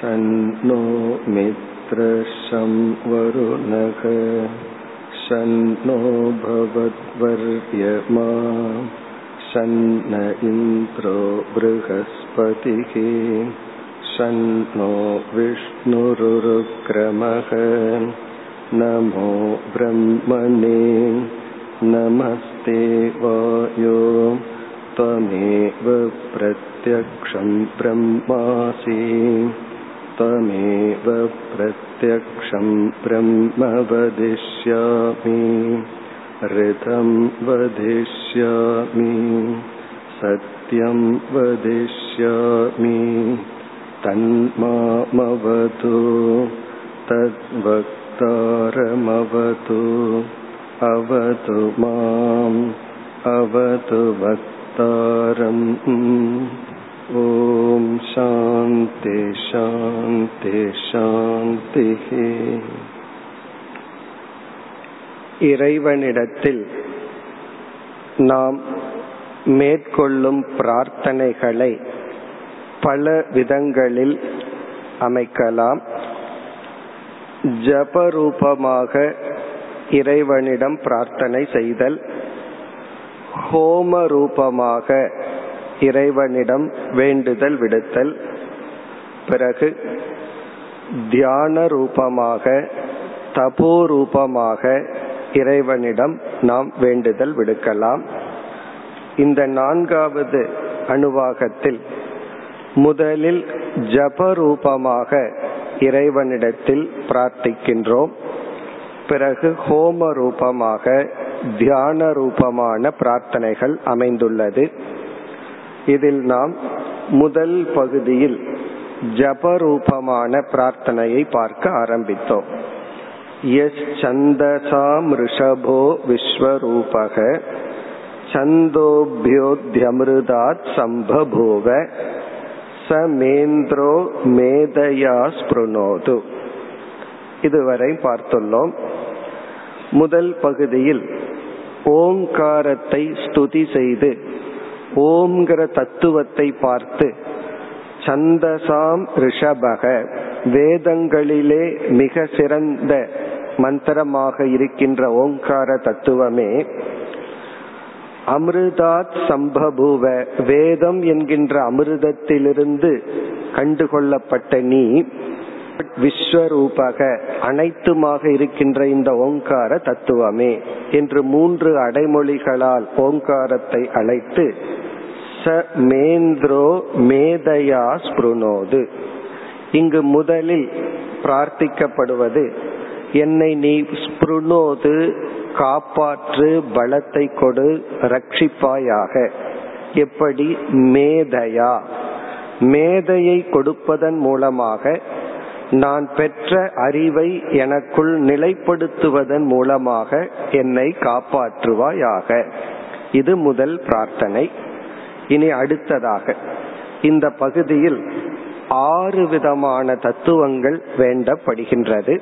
शन्नो मित्रशं वरुणः शन्नो भवद्वर्यमा शन्न इन्द्रो बृहस्पतिः शन्नो विष्णुरुरुक्रमः नमो ब्रह्मणे नमस्ते वायो त्वमेव प्रत्यक्षं ब्रह्मासि त्वमेव प्रत्यक्षं ब्रह्म वदिष्यामि ऋतं वदिष्यामि सत्यं वदिष्यामि तन्मामवतु तद्वक्तारमवतु अवतु माम् अवतु वक्तारम् ॐ शान्ति शान्ति शान्तिः இறைவனிடத்தில் நாம் மேற்கொள்ளும் பிரார்த்தனைகளை பல விதங்களில் அமைக்கலாம் ஜபரூபமாக இறைவனிடம் பிரார்த்தனை செய்தல் ஹோம ரூபமாக இறைவனிடம் வேண்டுதல் விடுத்தல். பிறகு தியான ரூபமாக தபோ ரூபமாக இறைவனிடம் நாம் வேண்டுதல் விடுக்கலாம். இந்த நான்காவது அணுவாகத்தில் முதலில் ஜபரூபமாக இறைவனிடத்தில் பிரார்த்திக்கின்றோம். பிறகு ஹோம ரூபமாக தியான ரூபமான பிரார்த்தனைகள் அமைந்துள்ளது. இதில் நாம் முதல் பகுதியில் ஜபரூபமான பிரார்த்தனையை பார்க்க ஆரம்பித்தோம். எஸ் சந்தசாம் ரிஷபோ விஸ்வரூபக சந்தோபியோத்யமிருதாத் சம்பபூவ சமேந்திரோ மேதையா ஸ்பிருணோது இதுவரை பார்த்துள்ளோம். முதல் பகுதியில் ஓங்காரத்தை ஸ்துதி செய்து ஓம்ங்கிற தத்துவத்தை பார்த்து சந்தசாம் ரிஷபக வேதங்களிலே மிக சிறந்த மந்திரமாக இருக்கின்ற ஓங்கார தத்துவமே அமிர்தாத் சம்பபுவ வேதம் என்கின்ற அமிர்தத்திலிருந்து கண்டுகொள்ளப்பட்ட நீ விஸ்வரூபக அனைத்துமாக இருக்கின்ற இந்த ஓங்கார தத்துவமே என்று மூன்று அடைமொழிகளால் ஓங்காரத்தை அழைத்து ச மேந்திரோ மேதையா ஸ்பிருணோது. இங்கு முதலில் பிரார்த்திக்கப்படுவது என்னை நீ ஸ்பிருணோது காப்பாற்று பலத்தை கொடு ரட்சிப்பாயாக. எப்படி? மேதையா. மேதையை கொடுப்பதன் மூலமாக நான் பெற்ற அறிவை எனக்குள் நிலைப்படுத்துவதன் மூலமாக என்னை காப்பாற்றுவாயாக. இது முதல் பிரார்த்தனை. இனி அடுத்ததாக இந்த பகுதியில் ஆறு விதமான தத்துவங்கள் வேண்டப்படுகின்றது.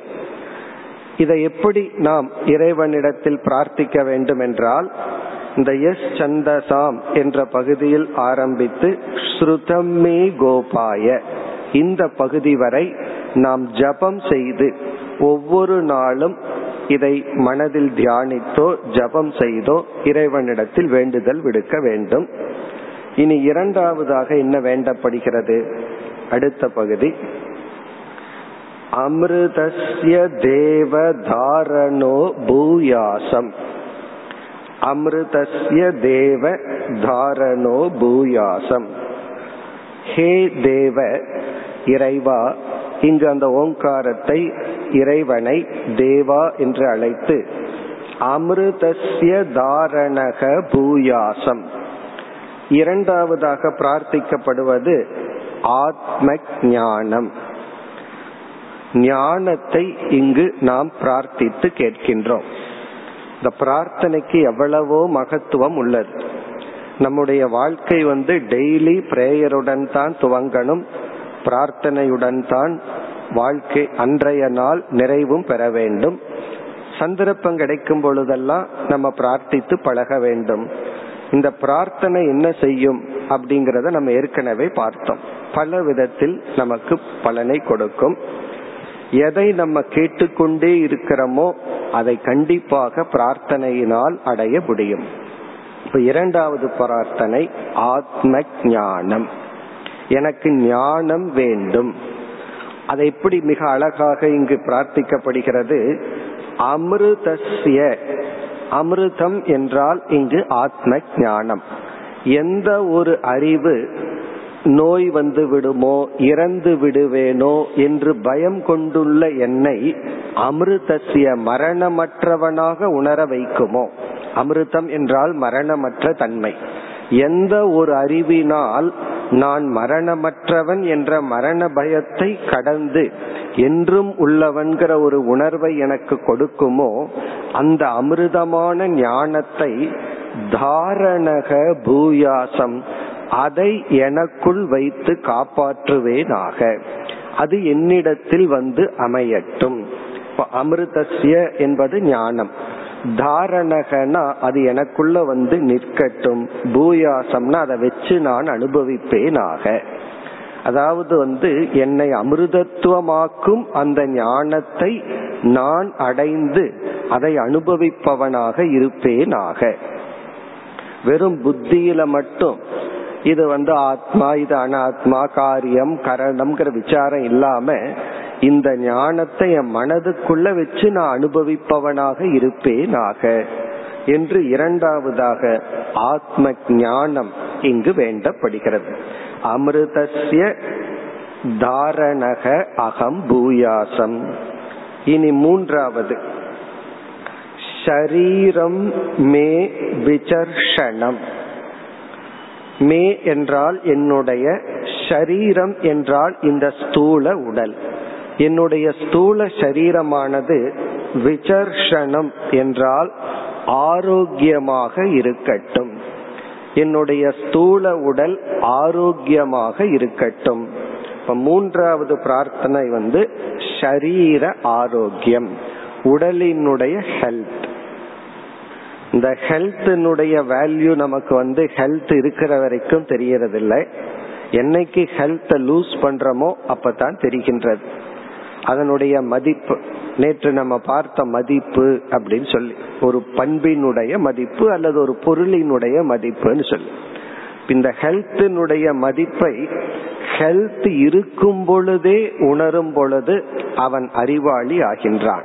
இதை எப்படி நாம் இறைவனிடத்தில் பிரார்த்திக்க வேண்டும் என்றால் இந்த எஸ் சந்தசாம் என்ற பகுதியில் ஆரம்பித்து ஸ்ருதமே கோபாய இந்த பகுதி வரை நாம் ஜபம் செய்து ஒவ்வொரு நாளும் இதை மனதில் தியானித்தோ ஜபம் செய்தோ இறைவனிடத்தில் வேண்டுதல் விடுக்க வேண்டும். இனி இரண்டாவதாக என்ன வேண்டப்படுகிறது? அடுத்த பகுதி. அமிர்தஸ்ய தேவ தாரணோ பூயாசம். அமிர்தஸ்ய தேவ தாரணோ பூயாசம். ஹே தேவ இறைவா இங்கு அந்த ஓங்காரத்தை இறைவனை தேவா என்று அழைத்து அமிர்தஸ்ய தாரணக பூயாசம். இரண்டாவதாக பிரார்த்திக்கப்படுவது ஆத்ம ஞானம் ஞானத்தை இங்கு நாம் பிரார்த்தித்து கேட்கின்றோம். இந்த பிரார்த்தனைக்கு எவ்வளவோ மகத்துவம் உள்ளது. நம்முடைய வாழ்க்கை வந்து டெய்லி பிரேயருடன் தான் துவங்கணும். பிரார்த்தனையுடன் தான் வாழ்க்கை அன்றைய நாள் நிறைவும் பெற வேண்டும். சந்தர்ப்பம் கிடைக்கும் பொழுதெல்லாம் நம்ம பிரார்த்தித்து பழக வேண்டும். இந்த பிரார்த்தனை என்ன செய்யும் அப்படிங்கறத நம்ம ஏற்கனவே பார்த்தோம். பல விதத்தில் நமக்கு பலனை கொடுக்கும். எதை நம்ம கேட்டுக்கொண்டே இருக்கிறோமோ அதை கண்டிப்பாக பிரார்த்தனையினால் அடைய முடியும். இப்ப இரண்டாவது பிரார்த்தனை ஆத்ம ஞானம் எனக்கு ஞானம் வேண்டும். அதை எப்படி மிக அழகாக இங்கு பிரார்த்திக்கப்படுகிறது? அமிர்தஸ்ய அமிர்தம் என்றால் இங்கு ஆத்ம ஞானம் எந்த ஒரு அறிவு நோய் வந்து விடுமோ இறந்து விடுவேனோ என்று பயம் கொண்டுள்ள என்னை அமிர்தசிய மரணமற்றவனாக உணர வைக்குமோ? அமிர்தம் என்றால் மரணமற்ற தன்மை. எந்த ஒரு அறிவினால் நான் மரணமற்றவன் என்ற மரண பயத்தை கடந்து என்றும் உள்ளவன்கிற ஒரு உணர்வை எனக்கு கொடுக்குமோ அந்த அமிர்தமான ஞானத்தை தாரணக பூயாசம் அதை எனக்குள் வைத்து காப்பாற்றுவேனாக. அது என்னிடத்தில் வந்து அமையட்டும். அமிர்தசிய என்பது ஞானம். தாரணகனா அது எனக்குள்ள வந்து நிற்கட்டும். பூயாசம்னா அதை வச்சு நான் அனுபவிப்பேனாக. அதாவது வந்து என்னை அமிர்தத்துவமாக்கும் அந்த ஞானத்தை நான் அடைந்து அதை அனுபவிப்பவனாக இருப்பேனாக. வெறும் புத்தியில மட்டும் இது வந்து ஆத்மா இது அனாத்மா காரியம் கரணம்ங்கிற விசாரம் இல்லாம இந்த ஞானத்தை என் மனதுக்குள்ள வச்சு நான் அனுபவிப்பவனாக இருப்பேனாக என்று இரண்டாவதாக ஆத்ம ஞானம் இங்கு வேண்டப்படுகிறது. அமிர்தஸ்ய தாரணக அகம் பூயாசம். இனி மூன்றாவது. ஷரீரம் மே விசர்ஷணம் மே என்றால் என்னுடைய ஷரீரம் என்றால் இந்த ஸ்தூல உடல். என்னுடைய ஸ்தூல சரீரமானது விசர்ஷணம் என்றால் ஆரோக்கியமாக இருக்கட்டும். என்னுடைய ஸ்தூல உடல் ஆரோக்கியமாக இருக்கட்டும். இப்ப மூன்றாவது பிரார்த்தனை வந்து ஷரீர ஆரோக்கியம் உடலினுடைய ஹெல்த் இந்த ஹெல்த்தினுடைய வேல்யூ நமக்கு வந்து ஹெல்த் இருக்கிற வரைக்கும் தெரியறதில்லை. என்னைக்கு ஹெல்த்தை லூஸ் பண்றோமோ அப்பதான் தெரிகின்றது. அதனுடைய மதிப்பு நேற்று நம்ம பார்த்த மதிப்பு அப்படின்னு சொல்லி ஒரு பண்பினுடைய மதிப்பு அல்லது ஒரு பொருளினுடைய மதிப்புன்னு சொல்லி. இந்த ஹெல்த்தினுடைய மதிப்பை ஹெல்த் இருக்கும் பொழுதே உணரும் பொழுது அவன் அறிவாளி ஆகின்றான்.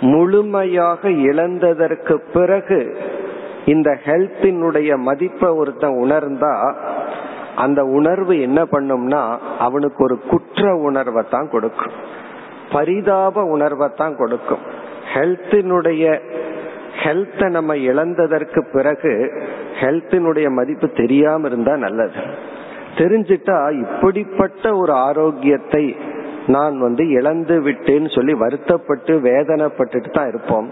முழுமையாக இழந்ததற்கு பிறகு இந்த ஹெல்த்தினுடைய மதிப்பை ஒருத்தன் உணர்ந்தா அந்த உணர்வு என்ன பண்ணும்னா அவனுக்கு ஒரு குற்ற உணர்வை தான் கொடுக்கும். பரிதாப உணர்வை தான் கொடுக்கும். ஹெல்த்தினுடைய ஹெல்த்தை நம்ம இழந்ததற்கு பிறகு ஹெல்த்தினுடைய மதிப்பு தெரியாம இருந்தா நல்லது. தெரிஞ்சிட்டா இப்படிப்பட்ட ஒரு ஆரோக்கியத்தை நான் வந்து இழந்து விட்டேன்னு சொல்லி வருத்தப்பட்டு வேதனைப்பட்டுட்டு தான் இருப்போம்.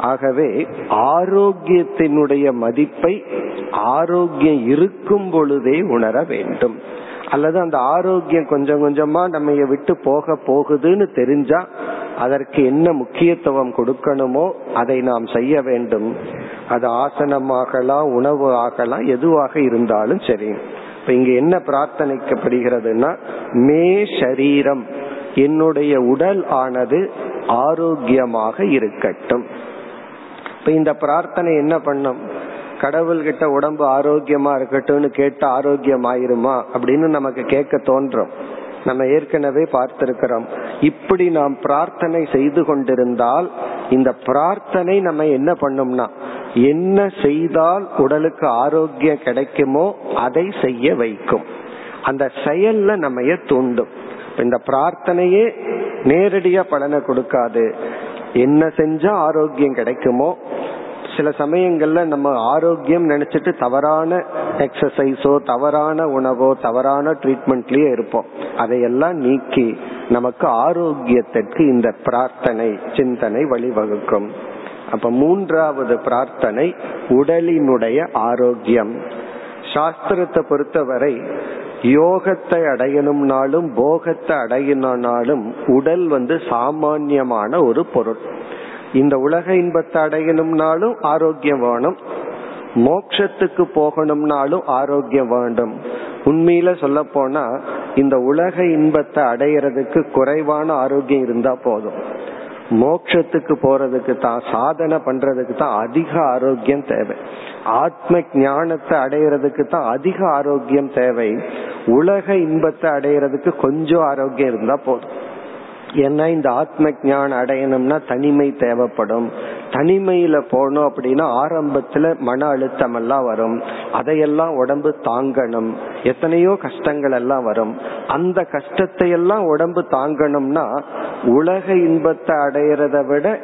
ஆகவே ஆரோக்கியத்தினுடைய மதிப்பை ஆரோக்கியம் இருக்கும் பொழுதே உணர வேண்டும். அல்லது அந்த ஆரோக்கியம் கொஞ்சம் கொஞ்சமா நம்ம விட்டு போக போகுதுன்னு தெரிஞ்சா அதற்கு என்ன முக்கியத்துவம் கொடுக்கணுமோ அதை நாம் செய்ய வேண்டும். அது ஆசனமாகலாம் உணவு ஆகலாம் எதுவாக இருந்தாலும் சரி. இப்ப இங்க என்ன பிரார்த்தனைக்கப்படுகிறதுனா மே சரீரம் என்னுடைய உடல் ஆனது ஆரோக்கியமாக இருக்கட்டும். இப்ப இந்த பிரார்த்தனை என்ன பண்ணும்? கடவுள்கிட்ட உடம்பு ஆரோக்கியமா இருக்கட்டும்னு கேட்டு ஆரோக்கியம் ஆயிருமா அப்படின்னு நமக்கு கேட்க தோன்றும். நம்ம ஏற்கனவே பார்த்திருக்கிறோம். இப்படி நாம் பிரார்த்தனை செய்து கொண்டிருந்தால் இந்த பிரார்த்தனை நம்ம என்ன பண்ணும்னா என்ன செய்தால் உடலுக்கு ஆரோக்கியம் கிடைக்குமோ அதை செய்ய வைக்கும். அந்த செயல்ல நம்ம தூண்டும். இந்த பிரார்த்தனையே நேரடியா பலனை கொடுக்காது. என்ன செஞ்சா ஆரோக்கியம் கிடைக்குமோ சில சமயங்கள்ல நம்ம ஆரோக்கியம் நினைச்சிட்டு தவறான எக்ஸசைஸோ தவறான உணவோ தவறான ட்ரீட்மெண்ட்லயே இருப்போம். அதையெல்லாம் நீக்கி நமக்கு ஆரோக்கியத்திற்கு இந்த பிரார்த்தனை சிந்தனை வழிவகுக்கும். அப்ப மூன்றாவது பிரார்த்தனை உடலினுடைய ஆரோக்கியம். சாஸ்திரத்தை பொறுத்தவரை யோகத்தை அடையணும்னாலும் போகத்தை அடையணும்னாலும் உடல் வந்து சாமான்யமான ஒரு பொருள். இந்த உலக இன்பத்தை அடையணும்னாலும் ஆரோக்கியம் வேணும். மோக்ஷத்துக்கு போகணும்னாலும் ஆரோக்கியம் வேண்டும். உண்மையில சொல்ல போனா இந்த உலக இன்பத்தை அடையிறதுக்கு குறைவான ஆரோக்கியம் இருந்தா போதும். மோட்சத்துக்கு போறதுக்கு தான் சாதனை பண்றதுக்கு தான் அதிக ஆரோக்கியம் தேவை. ஆத்ம ஞானத்தை அடையிறதுக்கு தான் அதிக ஆரோக்கியம் தேவை. உலக இன்பத்தை அடையிறதுக்கு கொஞ்சம் ஆரோக்கியம் இருந்தா போதும். ஏன்னா இந்த ஆத்ம ஞானம் அடையணும்னா தனிமை தேவைப்படும். தனிமையில போனோம் அப்படின்னா ஆரம்பத்துல மன அழுத்தம் எல்லாம் வரும். அதையெல்லாம் உடம்பு தாங்கணும். எத்தனையோ கஷ்டங்கள் எல்லாம் வரும். அந்த கஷ்டத்தை எல்லாம் உடம்பு தாங்கணும்னா உலக இன்பத்தை அடையிறத விட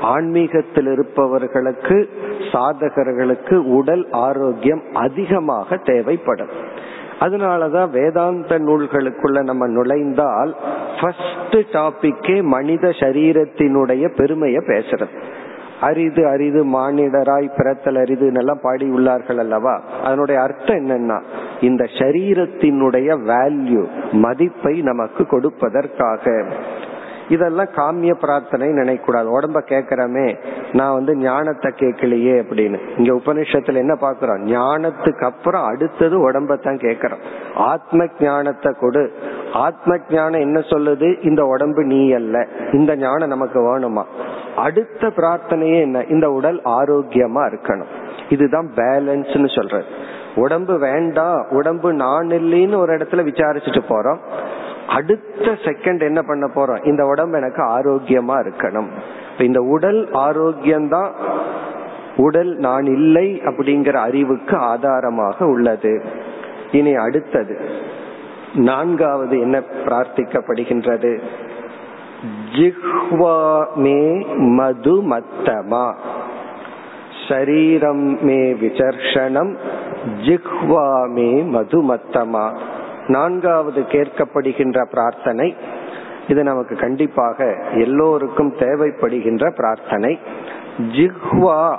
ஆன்மீகத்தில் இருப்பவர்களுக்கு சாதகர்களுக்கு உடல் ஆரோக்கியம் அதிகமாக தேவைப்படும். அதனாலதான் வேதாந்த நூல்களுக்குள்ள நம்ம நுழைந்தால் ஃபர்ஸ்ட் டாபிக்கே மனித சரீரத்தினுடைய பெருமையை பேசுறது. அரிது அரிது மானிடராய் பிறத்தல் அரிது எல்லாம் பாடி உள்ளார்கள் அல்லவா? அதனுடைய அர்த்தம் என்னன்னா இந்த சரீரத்தினுடைய வேல்யூ மதிப்பை நமக்கு கொடுப்பதற்காக. இதெல்லாம் காமிய பிரார்த்தனை நினைக்கூடாது உடம்ப கேக்குறமே நான் வந்து ஞானத்தை கேட்கலையே அப்படின்னு. இங்க உபனிஷத்துல என்ன பாக்குறோம் ஞானத்துக்கு அப்புறம் அடுத்தது உடம்பத்தான் கேக்குறோம் ஆத்ம ஞானத்தை கொடு. ஆத்ம ஞானம் என்ன சொல்லுது? இந்த உடம்பு நீ அல்ல. இந்த ஞானம் நமக்கு வேணுமா? அடுத்த பிரார்த்தனையே என்ன? இந்த உடல் ஆரோக்கியமா இருக்கணும். இதுதான் பேலன்ஸ்னு சொல்றது. உடம்பு வேண்டாம். உடம்பு நான் இல்லைன்னு ஒரு இடத்துல விசாரிச்சுட்டு போறோம். அடுத்த செகண்ட் என்ன பண்ண போறோம்? இந்த உடம்பு எனக்கு ஆரோக்கியமா இருக்கணும். இந்த உடல் ஆரோக்கியம்தான். உடல் நான் இல்லை அப்படிங்கிற அறிவுக்கு ஆதாரமாக உள்ளது. இனி அடுத்தது நான்காவது என்ன பிரார்த்திக்கப்படுகின்றது? ஜிஹ்வா மே மது மத்தமா ஷரீரம் மே விசர்ஷனம் ஜிஹ்வா மே மது மத்தமா நான்காவது கேட்கப்படுகின்ற பிரார்த்தனை. இது நமக்கு கண்டிப்பாக எல்லோருக்கும் தேவைப்படுகின்ற பிரார்த்தனை. ஜிஹ்வா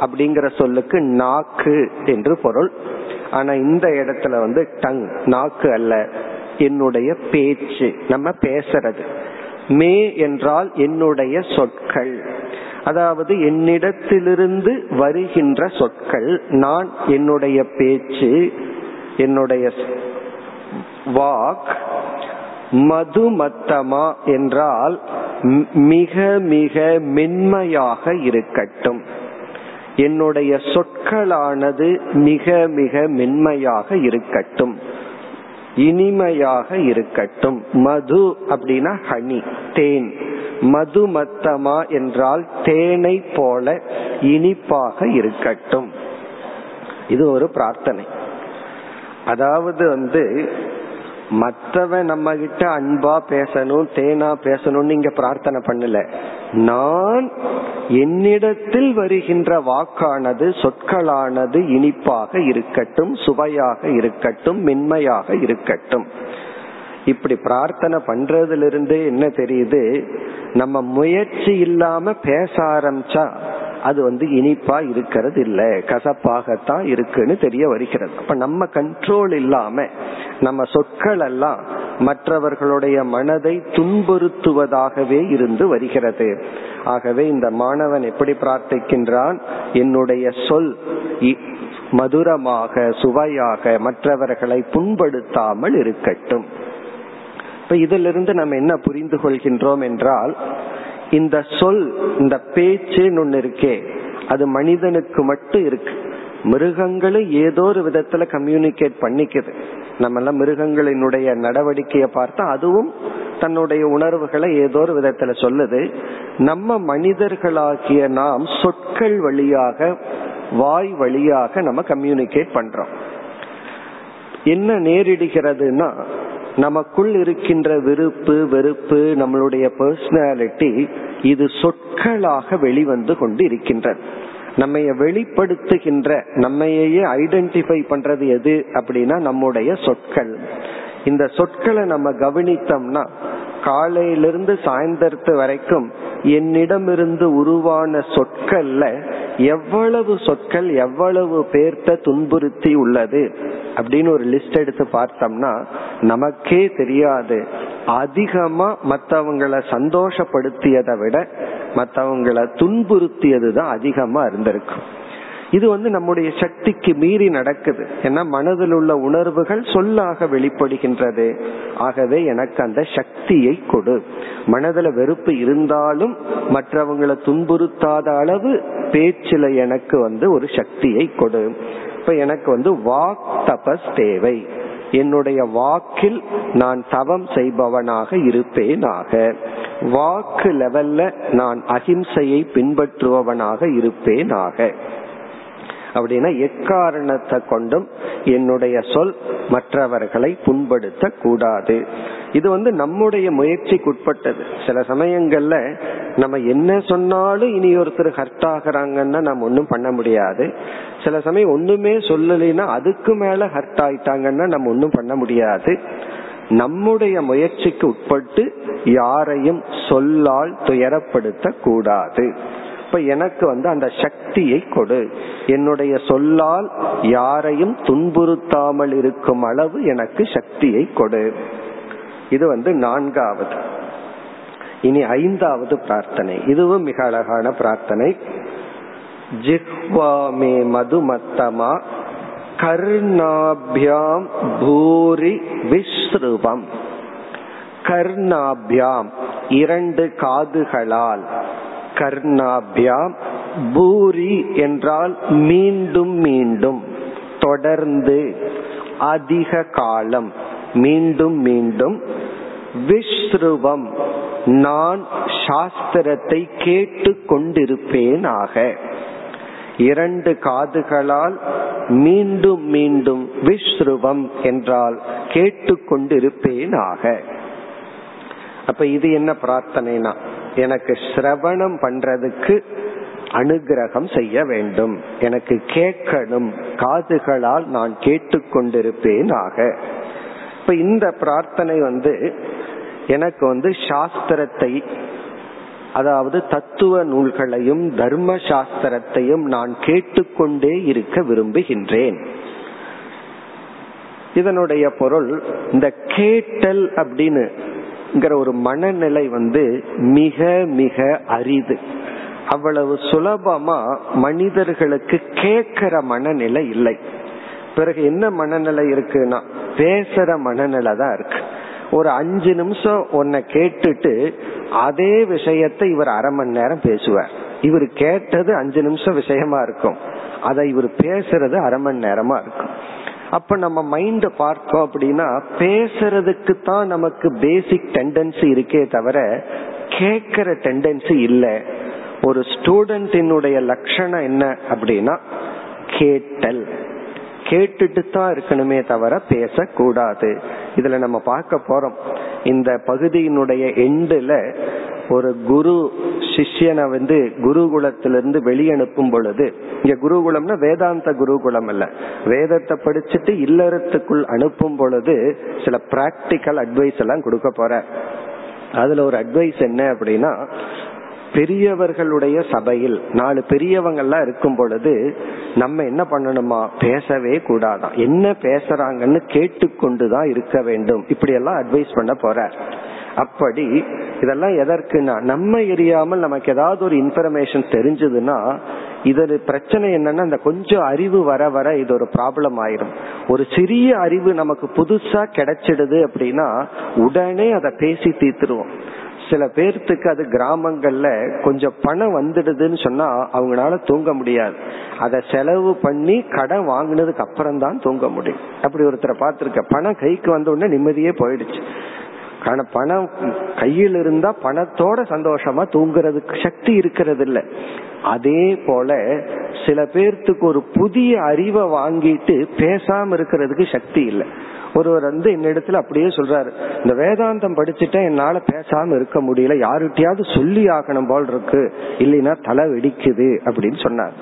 அப்படிங்கிற சொல்லுக்கு நாக்கு என்று பொருள். ஆனா இந்த இடத்துல வந்து டங் நாக்கு அல்ல. என்னுடைய பேச்சு நம்ம பேசுறது. மே என்றால் என்னுடைய சொற்கள். அதாவது என்னிடத்திலிருந்து வருகின்ற சொற்கள். நான் என்னுடைய பேச்சு என்னுடைய வாக் மதுமத்தமா என்றால் மிக மிக மென்மையாக இருக்கட்டும். என்னுடைய சொற்களானது மிக மிக மென்மையாக இருக்கட்டும். இனிமையாக இருக்கட்டும். மது அப்படின்னா ஹனி தேன். மதுமத்தமா என்றால் தேனை போல இனிப்பாக இருக்கட்டும். இது ஒரு பிரார்த்தனை. அதாவது வந்து மற்றவன் நம்ம கிட்ட அன்பா பேசணும் தேனா பேசணும்னு இங்க பிரார்த்தனை பண்ணல. நான் என்னிடத்தில் வருகின்ற வாக்கானது சொற்களானது இனிப்பாக இருக்கட்டும் சுவையாக இருக்கட்டும் மென்மையாக இருக்கட்டும். இப்படி பிரார்த்தனை பண்றதுல இருந்து என்ன தெரியுது? நம்ம முயற்சி இல்லாம பேச ஆரம்பிச்சா அது வந்து இனிப்பா இருக்கிறது இல்ல கசப்பாகத்தான் இருக்குன்னு தெரிய வருகிறது. அப்ப நம்ம கண்ட்ரோல் இல்லாம நம்ம சொற்கள் எல்லாம் மற்றவர்களுடைய மனதை துன்புறுத்துவதாகவே இருந்து வருகிறது. ஆகவே இந்த மாணவன் எப்படி பிரார்த்திக்கின்றான்? என்னுடைய சொல் மதுரமாக சுவையாக மற்றவர்களை புண்படுத்தாமல் இருக்கட்டும். இப்ப இதிலிருந்து நம்ம என்ன புரிந்து கொள்கின்றோம் என்றால் இந்த சொல் இந்த பேச்சுன்னு ஒண்ணு இருக்கே. அது மனிதனுக்கு மட்டும் இருக்கு. மிருகங்களும் ஏதோ ஒரு விதத்துல கம்யூனிகேட் பண்ணிக்குது. நம்ம எல்லாம் மிருகங்களினுடைய நடவடிக்கையை பார்த்தா அதுவும் தன்னுடைய உணர்வுகளை ஏதோ ஒரு விதத்துல சொல்லுது. நம்ம மனிதர்களாகிய நாம் சொற்கள் வழியாக வாய் வழியாக நம்ம கம்யூனிகேட் பண்றோம். என்ன நேரிடுகிறதுனா நமக்குள் இருக்கின்ற விருப்பு வெறுப்பு நம்மளுடைய பர்சனாலிட்டி இது சொற்களாக வெளிவந்து கொண்டு இருக்கின்றது நம்ம வெளிப்படுத்துகின்ற நம்மையே ஐடென்டிஃபை பண்றது எது அப்படின்னா நம்முடைய சொற்கள். இந்த சொற்களை நம்ம கவனித்தோம்னா காலையிலிருந்து சாயந்தரத்து வரைக்கும் என்னிடமிருந்து உருவான சொற்கள்ல எவ்வளவு சொற்கள் எவ்வளவு பேர்த்த துன்புறுத்தி உள்ளது அப்படின்னு ஒரு லிஸ்ட் எடுத்து பார்த்தோம்னா நமக்கே தெரியாது. அதிகமா மற்றவங்களை சந்தோஷப்படுத்தியதை விட மற்றவங்களை துன்புறுத்தியது தான் அதிகமா இருந்திருக்கும் இது வந்து நம்முடைய சக்திக்கு மீறி நடக்குது. ஏன்னா மனதில் உள்ள உணர்வுகள் சொல்லாக வெளிப்படுகின்றது. ஆகவே எனக்கு அந்த சக்தியை கொடு. மனதில் வெறுப்பு இருந்தாலும் மற்றவங்களை துன்புறுத்தாத அளவு பேச்சில எனக்கு வந்து ஒரு சக்தியை கொடு. இப்ப எனக்கு வந்து வாக் தபஸ் தேவை. என்னுடைய வாக்கில் நான் தவம் செய்பவனாக இருப்பேனாக. வாக்கு லெவல்ல நான் அகிம்சையை பின்பற்றுபவனாக இருப்பேனாக. அப்படின்னா எக்காரணத்தை கொண்டும் என்னுடைய சொல் மற்றவர்களை புண்படுத்த கூடாது இது வந்து நம்முடைய முயற்சிக்கு உட்பட்டது சில சமயங்கள்ல நம்ம என்ன சொன்னாலும் இனி ஒருத்தர் ஹர்ட் ஆகுறாங்கன்னா நம்ம ஒன்றும் பண்ண முடியாது. சில சமயம் ஒண்ணுமே சொல்லலைன்னா அதுக்கு மேல ஹர்ட் ஆயிட்டாங்கன்னா நம்ம ஒன்றும் பண்ண முடியாது. நம்முடைய முயற்சிக்கு உட்பட்டு யாரையும் சொல்லால் துயரப்படுத்த கூடாது அப்ப எனக்கு வந்து அந்த சக்தியை கொடு. என்னுடைய சொல்லால் யாரையும் துன்புறுத்தாமல் இருக்கும் அளவு எனக்கு சக்தியை கொடு. இது வந்து நான்காவது. இனி ஐந்தாவது பிரார்த்தனை. இதுவும் மிக அழகான பிரார்த்தனை. ஜிஹ்வாமே மதுமத்தமா கர்ணாபியாம் பூரி விஸ்ருவம். கர்ணாபியாம் இரண்டு காதுகளால் கர்ணாபியாம் பூரி என்றால் மீண்டும் மீண்டும் தொடர்ந்து அதிக காலம் மீண்டும் மீண்டும் விஸ்ருவம் நான் சாஸ்திரத்தை கேட்டு கொண்டிருப்பேனாக. இரண்டு காதுகளால் மீண்டும் மீண்டும் விஸ்ருவம் என்றால் கேட்டுக்கொண்டிருப்பேனாக அப்ப இது என்ன பிரார்த்தனைனா? எனக்கு சிரவணம் பண்றதுக்கு அனுகிரகம் செய்ய வேண்டும். எனக்கு கேட்கணும். காதுகளால் நான் கேட்டுக்கொண்டிருப்பேன் ஆக. இப்ப இந்த பிரார்த்தனை வந்து எனக்கு வந்து சாஸ்திரத்தை அதாவது தத்துவ நூல்களையும் தர்ம சாஸ்திரத்தையும் நான் கேட்டுக்கொண்டே இருக்க விரும்புகின்றேன். இதனுடைய பொருள் இந்த கேட்டல் அப்படின்னு ஒரு மனநிலை வந்து மிக மிக அரிது. அவ்வளவு சுலபமா மனிதர்களுக்கு கேட்கிற மனநிலை இல்லை. பிறகு என்ன மனநிலை இருக்குன்னா பேசுற மனநிலை தான் இருக்கு. ஒரு அஞ்சு நிமிஷம் உன்னை கேட்டுட்டு அதே விஷயத்தை இவர் அரை மணி நேரம் பேசுவார். இவர் கேட்டது அஞ்சு நிமிஷம் விஷயமா இருக்கும். அதை இவர் பேசுறது அரை மணி நேரமா இருக்கும். அப்ப நம்ம மைண்ட பார்த்தோம் அப்படின்னா பேசுறதுக்கு தான் நமக்கு பேசிக் டெண்டன்சி இருக்கே தவிர கேட்கிற டெண்டன்சி இல்லை. ஒரு ஸ்டூடெண்டினுடைய லட்சணம் என்ன அப்படின்னா கேட்டல். கேட்டுட்டு தான் இருக்கணுமே தவிர பேசக்கூடாது. இதுல நம்ம பார்க்க போறோம். இந்த பகுதியினுடைய எண்டுல ஒரு குரு சிஷ்யனை வந்து குருகுலத்திலிருந்து வெளியனுப்பும் பொழுது இங்க குருகுலம்னா வேதாந்த குருகுலம் அல்ல. வேதத்தை படிச்சுட்டு இல்லறத்துக்குள் அனுப்பும் பொழுது சில பிராக்டிக்கல் அட்வைஸ் எல்லாம் கொடுக்க போற. அதுல ஒரு அட்வைஸ் என்ன அப்படின்னா பெரியவர்களுடைய சபையில் நாலு பெரியவங்கள்லாம் இருக்கும் பொழுது நம்ம என்ன பண்ணணுமா? பேசவே கூடாதான். என்ன பேசுறாங்கன்னு கேட்டுக்கொண்டுதான் இருக்க வேண்டும். இப்படி எல்லாம் அட்வைஸ் பண்ண போற அப்படி இதெல்லாம் எதற்குனா நம்ம எரியாமல் நமக்கு ஏதாவது ஒரு இன்ஃபர்மேஷன் தெரிஞ்சதுன்னா இது பிரச்சனை என்னன்னா இந்த கொஞ்சம் அறிவு வர வர இது ஒரு ப்ராப்ளம் ஆயிரும். ஒரு சிறிய அறிவு நமக்கு புதுசா கிடைச்சிடுது அப்படின்னா உடனே அதை பேசி தீர்த்துருவோம். சில பேர்த்துக்கு அது கிராமங்கள்ல கொஞ்சம் பணம் வந்துடுதுன்னு சொன்னா அவங்களால தூங்க முடியாது. அதை செலவு பண்ணி கடன் வாங்கினதுக்கு அப்புறம் தான் தூங்க முடியும். அப்படி ஒருத்தரை பார்த்திருக்க. பணம் கைக்கு வந்த உடனே நிம்மதியே போயிடுச்சு. ஆனா பணம் கையில் இருந்தா பணத்தோட சந்தோஷமா தூங்குறதுக்கு சக்தி இருக்கிறது இல்ல அதே போல சில பேர்த்துக்கு ஒரு புதிய அறிவை வாங்கிட்டு பேசாம இருக்கிறதுக்கு சக்தி இல்லை. ஒருவர் வந்து என்னிடத்துல அப்படியே சொல்றாரு. இந்த வேதாந்தம் படிச்சுட்டா என்னால பேசாம இருக்க முடியல. யாருகிட்டயாவது சொல்லி ஆகணும் போல் இருக்கு. இல்லைன்னா தலை வெடிக்குது அப்படின்னு சொன்னார்.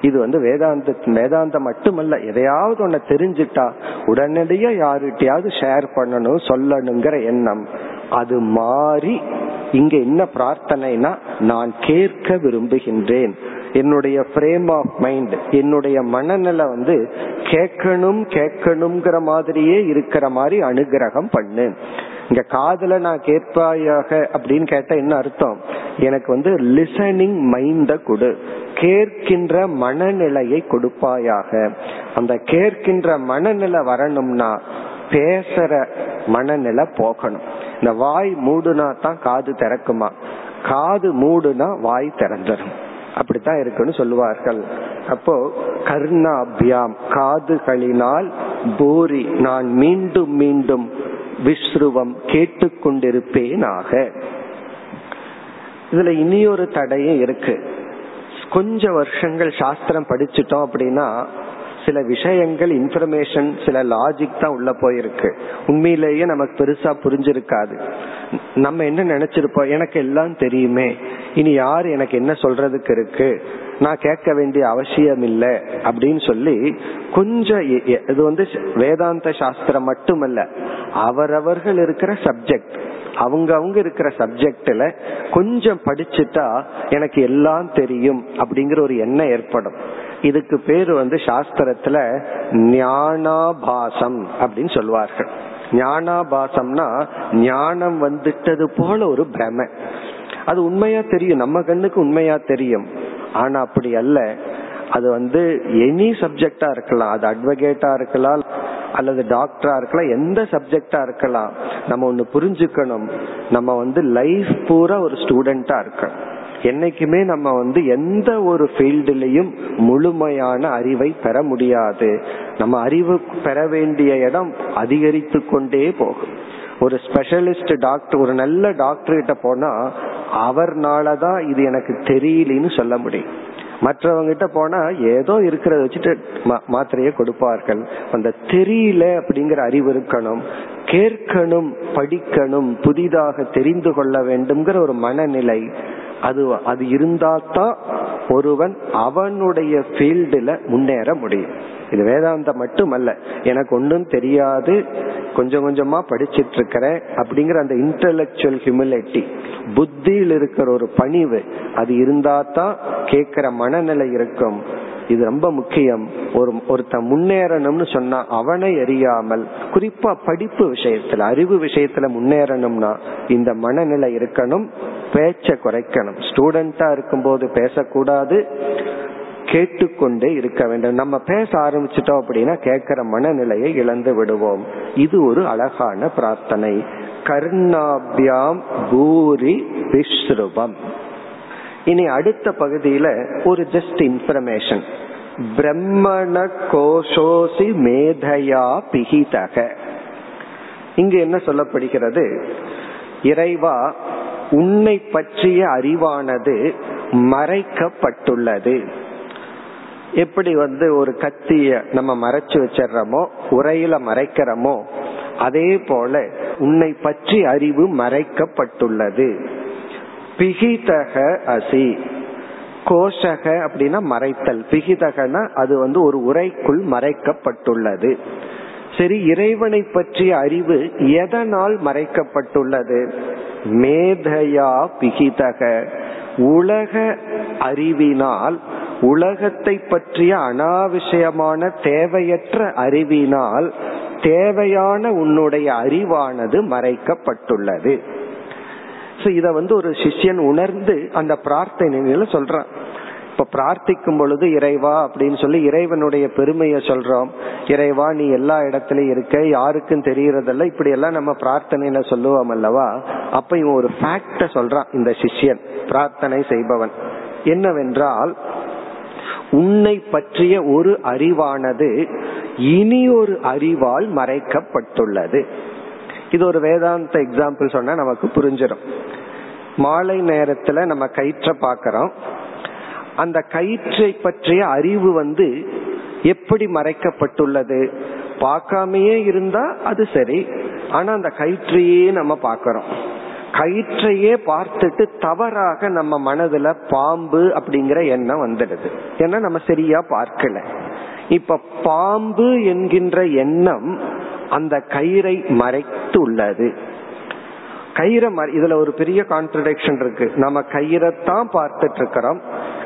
இது வந்து வேதாந்த வேதாந்தம் மட்டுமல்ல எதையாவது ஒன்ன தெரிஞ்சுட்டா உடனடியா யாருகிட்டயாவது ஷேர் பண்ணணும் சொல்லணுங்கிற எண்ணம். அது மாறி இங்க என்ன பிரார்த்தனைனா நான் கேட்க விரும்புகின்றேன். என்னுடைய ஃப்ரேம் ஆஃப் மைண்ட் என்னுடைய மனநிலை வந்து கேட்கணும் கேட்கணுங்கிற மாதிரியே இருக்கிற மாதிரி அனுகிரகம் பண்ணு. இங்க காதல நான் கேட்பாயாக அப்படின்னு கேட்டா என்ன அர்த்தம்? எனக்கு வந்து லிசனிங் மைண்ட கொடு. கேட்கின்ற மனநிலையை கொடுப்பாயாக. அந்த கேட்கின்ற மனநிலை வரணும்னா பேசுற மனநிலை போகணும். இந்த வாய் மூடுனா தான் காது திறக்குமா? காது மூடுனா வாய் திறந்துடும் அப்படித்தான் இருக்குன்னு சொல்லுவார்கள். அப்போ கர்ணாபியாம் காதுகளினால் பூரி நான் மீண்டும் மீண்டும் விஸ்ருவம் கேட்டுக்கொண்டிருப்பேனாக. இதுல இனியொரு தடையும் இருக்கு. கொஞ்ச வருஷங்கள் சாஸ்திரம் படிச்சுட்டோம் அப்படின்னா சில விஷயங்கள் இன்ஃபர்மேஷன் சில லாஜிக் தான் உள்ள போயிருக்கு. உண்மையிலேயே நமக்கு பெருசா புரிஞ்சிருக்காது. நம்ம என்ன நினைச்சிருப்போம்? எனக்கு எல்லாம் தெரியுமே. இனி யார் எனக்கு என்ன சொல்றதுக்கு இருக்கு? நான் கேட்க வேண்டிய அவசியம் இல்லை அப்படின்னு சொல்லி கொஞ்சம் இது வந்து வேதாந்த சாஸ்திரம் மட்டுமல்ல அவரவர்கள் இருக்கிற சப்ஜெக்ட் அவங்க அவங்க இருக்கிற சப்ஜெக்ட்ல கொஞ்சம் படிச்சுட்டா எனக்கு எல்லாம் தெரியும் அப்படிங்கிற ஒரு எண்ணம் ஏற்படும். இதுக்கு பேர் வந்து சாஸ்திரத்துல ஞானாபாசம் அப்படின்னு சொல்லுவார்கள். ஞானாபாசம்னா ஞானம் வந்துட்டது போல ஒரு பிரம. அது உண்மையா தெரியும் நம்ம கண்ணுக்கு உண்மையா தெரியும். ஆனா அப்படி அல்ல. அது வந்து எனி சப்ஜெக்டா இருக்கலாம். அது அட்வொகேட்டா இருக்கலாம் அல்லது டாக்டரா இருக்கலாம் எந்த சப்ஜெக்டா இருக்கலாம் நம்ம ஒன்னு புரிஞ்சுக்கணும். நம்ம வந்து லைஃப் பூரா ஒரு ஸ்டூடெண்டா இருக்கணும். என்னைக்குமே நம்ம வந்து எந்த ஒரு ஃபீல்டுலயும் முழுமையான அறிவை பெற முடியாது. நம்ம அறிவு பெற வேண்டிய இடம் அதிகரித்து கொண்டே போகும். ஒரு ஸ்பெஷலிஸ்ட் டாக்டர் ஒரு நல்ல டாக்டர் கிட்ட போனா அவர்னாலதான் இது எனக்கு தெரியலன்னு சொல்ல முடியும். மற்றவங்க கிட்ட போனா ஏதோ இருக்கிறத வச்சுட்டு மாத்திரையை கொடுப்பார்கள். அந்த தெரியல அப்படிங்கிற அறிவு இருக்கணும். கேட்கணும் படிக்கணும் புதிதாக தெரிந்து கொள்ள வேண்டும்ங்கிற ஒரு மனநிலை. அது அது இருந்தால்தான் ஒருவன் அவனுடைய ஃபீல்டுல முன்னேற முடியும். இது வேதாந்தம் மட்டுமல்ல. எனக்கு ஒன்றும் தெரியாது. கொஞ்சம் கொஞ்சமா படிச்சிட்டு இருக்கிறேன் அப்படிங்கிற அந்த இன்டலெக்சுவல் ஹியூமிலிட்டி புத்தியில் இருக்கிற ஒரு பணிவு அது இருந்தா தான் கேட்கிற மனநிலை இருக்கும். இது ரொம்ப முக்கியம். ஒரு ஒருத்தன் முன்னேறணும்னு சொன்னா அவனை எரியாமல் குறிப்பா படிப்பு விஷயத்துல அறிவு விஷயத்துல முன்னேறணும்னா இந்த மனநிலை இருக்கணும் பேச்ச குறைக்கணும். ஸ்டூடெண்டா இருக்கும்போது பேசக்கூடாது. கேட்டுக்கொண்டே இருக்க வேண்டும். நம்ம பேச ஆரம்பிச்சிட்டோம் அப்படின்னா கேட்கிற மனநிலையை இழந்து விடுவோம். இது ஒரு அழகான பிரார்த்தனை. கர்ணாபியாம் பூரி விஸ்ருபம். இனி அடுத்த பகுதியில ஒரு ஜஸ்ட் இன்ஃபர்மேஷன் பிரம்மண கோஷோசி மேதையா பிகிதக இங்கு என்ன சொல்லப்படுகிறது? இறைவா உன்னை பற்றிய அறிவானது மறைக்கப்பட்டுள்ளது. எப்படி வந்து ஒரு கத்திய நம்ம மறைச்சு வச்சிடறோமோ உரையில மறைக்கிறோமோ அதே போல உன்னை பற்றி அறிவு மறைக்கப்பட்டுள்ளது. பிகிதக அசி. கோஷக அப்படின்னா மறைத்தல். பிகிதகனா அது வந்து ஒரு உரைக்குள் மறைக்கப்பட்டுள்ளது. சரி இறைவனை பற்றிய அறிவு எதனால் மறைக்கப்பட்டுள்ளது? மேதையா பிகிதக. உலக அறிவினால் உலகத்தை பற்றிய அனாவசியமான தேவையற்ற அறிவினால் தேவையான உன்னுடைய அறிவானது மறைக்கப்பட்டுள்ளது. இத வந்து ஒரு சிஷ்யன் உணர்ந்து அந்த பிரார்த்தனையில சொல்றான். இப்ப பிரார்த்திக்கும் பொழுது இறைவா அப்படின்னு சொல்லி இறைவனுடைய பெருமையை சொல்றோம். இறைவா நீ எல்லா இடத்துலயும் இருக்க யாருக்கும் தெரியறதல்ல இப்படி எல்லாம் நம்ம பிரார்த்தனையில சொல்லுவோம் அல்லவா? அப்ப இவன் ஒரு ஃபேக்ட சொல்றான் இந்த சிஷ்யன் பிரார்த்தனை செய்பவன். என்னவென்றால் உன்னை பற்றிய ஒரு அறிவானது இனி ஒரு அறிவால் மறைக்கப்பட்டுள்ளது. இது ஒரு வேதாந்த எக்ஸாம்பிள் சொன்னா நமக்கு புரிஞ்சிடும் மாலை நேரத்துல நம்ம கயிற்ற பாக்கிறோம் அந்த கயிற்றை பற்றிய அறிவு வந்து எப்படி மறைக்கப்பட்டுள்ளது? பார்க்காமையே இருந்தா அது சரி. ஆனா அந்த கயிற்றையே நம்ம பாக்கிறோம் கயிற்றையே பார்த்துட்டு தவறாக நம்ம மனதுல பாம்பு அப்படிங்கிற எண்ணம் வந்துடுது. ஏன்னா நம்ம சரியா பார்க்கல. இப்ப பாம்பு என்கின்ற எண்ணம் அந்த கயிறை மறைத்து உள்ளது கயிறை இதுல ஒரு பெரிய கான்ட்ரடிக்ஷன் இருக்கு. நம்ம கயிறைத்தான் பார்த்துட்டு இருக்கிறோம்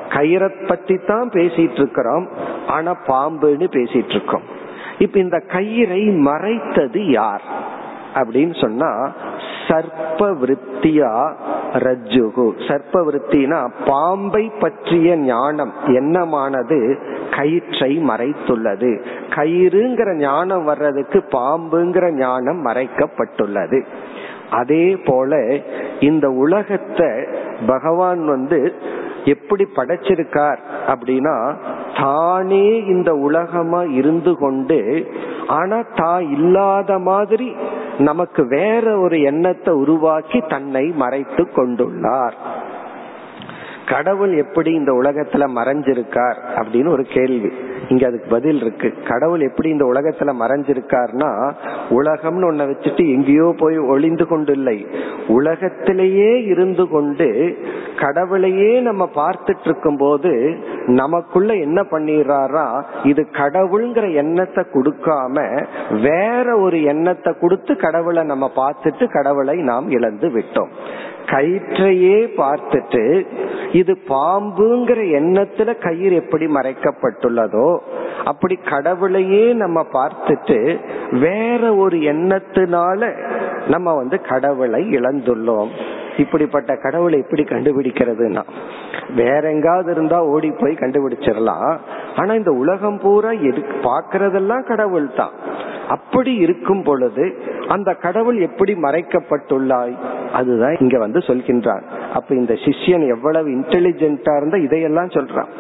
கயிறை பத்தி தான் பேசிட்டு இருக்கிறோம் ஆனா பாம்புன்னு பேசிட்டு இருக்கோம் இப்ப இந்த கயிறை மறைத்தது யார்? அப்படின்னு சொன்னா சர்ப்ப விருத்தியா ரஜ்ஜுகு. சர்ப்ப விருத்தினா பாம்பை பற்றிய ஞானம் என்னமானது? கயிற்றை மறைத்துள்ளது. கயிறுங்கிற ஞானம் வர்றதுக்கு பாம்புங்கிற ஞானம் மறைக்கப்பட்டுள்ளது. அதே போல இந்த உலகத்தை பகவான் வந்து எப்படி படைச்சிருக்கார் அப்படின்னா தானே இந்த உலகமா இருந்து கொண்டு ஆனா தான் இல்லாத மாதிரி நமக்கு வேற ஒரு எண்ணத்தை உருவாக்கி தன்னை மறைத்து கொண்டுள்ளார். கடவுள் எப்படி இந்த உலகத்துல மறைஞ்சிருக்கார் அப்படின்னு ஒரு கேள்வி. இங்க அதுக்கு பதில் இருக்கு. கடவுள் எப்படி இந்த உலகத்துல மறைஞ்சிருக்கார்னா உலகம்னு ஒன்ன வச்சுட்டு எங்கேயோ போய் ஒளிந்து கொண்டு இல்லை உலகத்திலேயே இருந்து கொண்டு கடவுளையே நம்ம பார்த்துட்டு இருக்கும் போது நமக்குள்ள என்ன பண்ணிடுறாரா இது கடவுள்ங்கிற எண்ணத்தை கொடுக்காம வேற ஒரு எண்ணத்தை கொடுத்து கடவுளை நம்ம பார்த்துட்டு கடவுளை நாம் இழந்து விட்டோம். கயிற்றையே பார்த்துட்டு இது பாம்புங்கிற எண்ணத்துல கயிறு எப்படி மறைக்கப்பட்டுள்ளதோ அப்படி கடவுளையே நம்ம பார்த்துட்டு வேற ஒரு எண்ணத்தினால நம்ம வந்து கடவுளை இழந்துள்ளோம். இப்படிப்பட்ட கடவுளை எப்படி கண்டுபிடிக்கிறதுனா வேற எங்காவது இருந்தா ஓடி போய் கண்டுபிடிச்சிடலாம். ஆனா இந்த உலகம் பூரா எது பாக்குறதெல்லாம் கடவுள் தான் அப்படி இருக்கும் பொழுது அந்த கடவுள் எப்படி மறைக்கப்பட்டுள்ளாய் அதுதான் இங்க வந்து சொல்கின்றார். அப்ப இந்த சிஷ்யன் எவ்வளவு இன்டெலிஜென்டா இருந்தா இதையெல்லாம் சொல்றான்.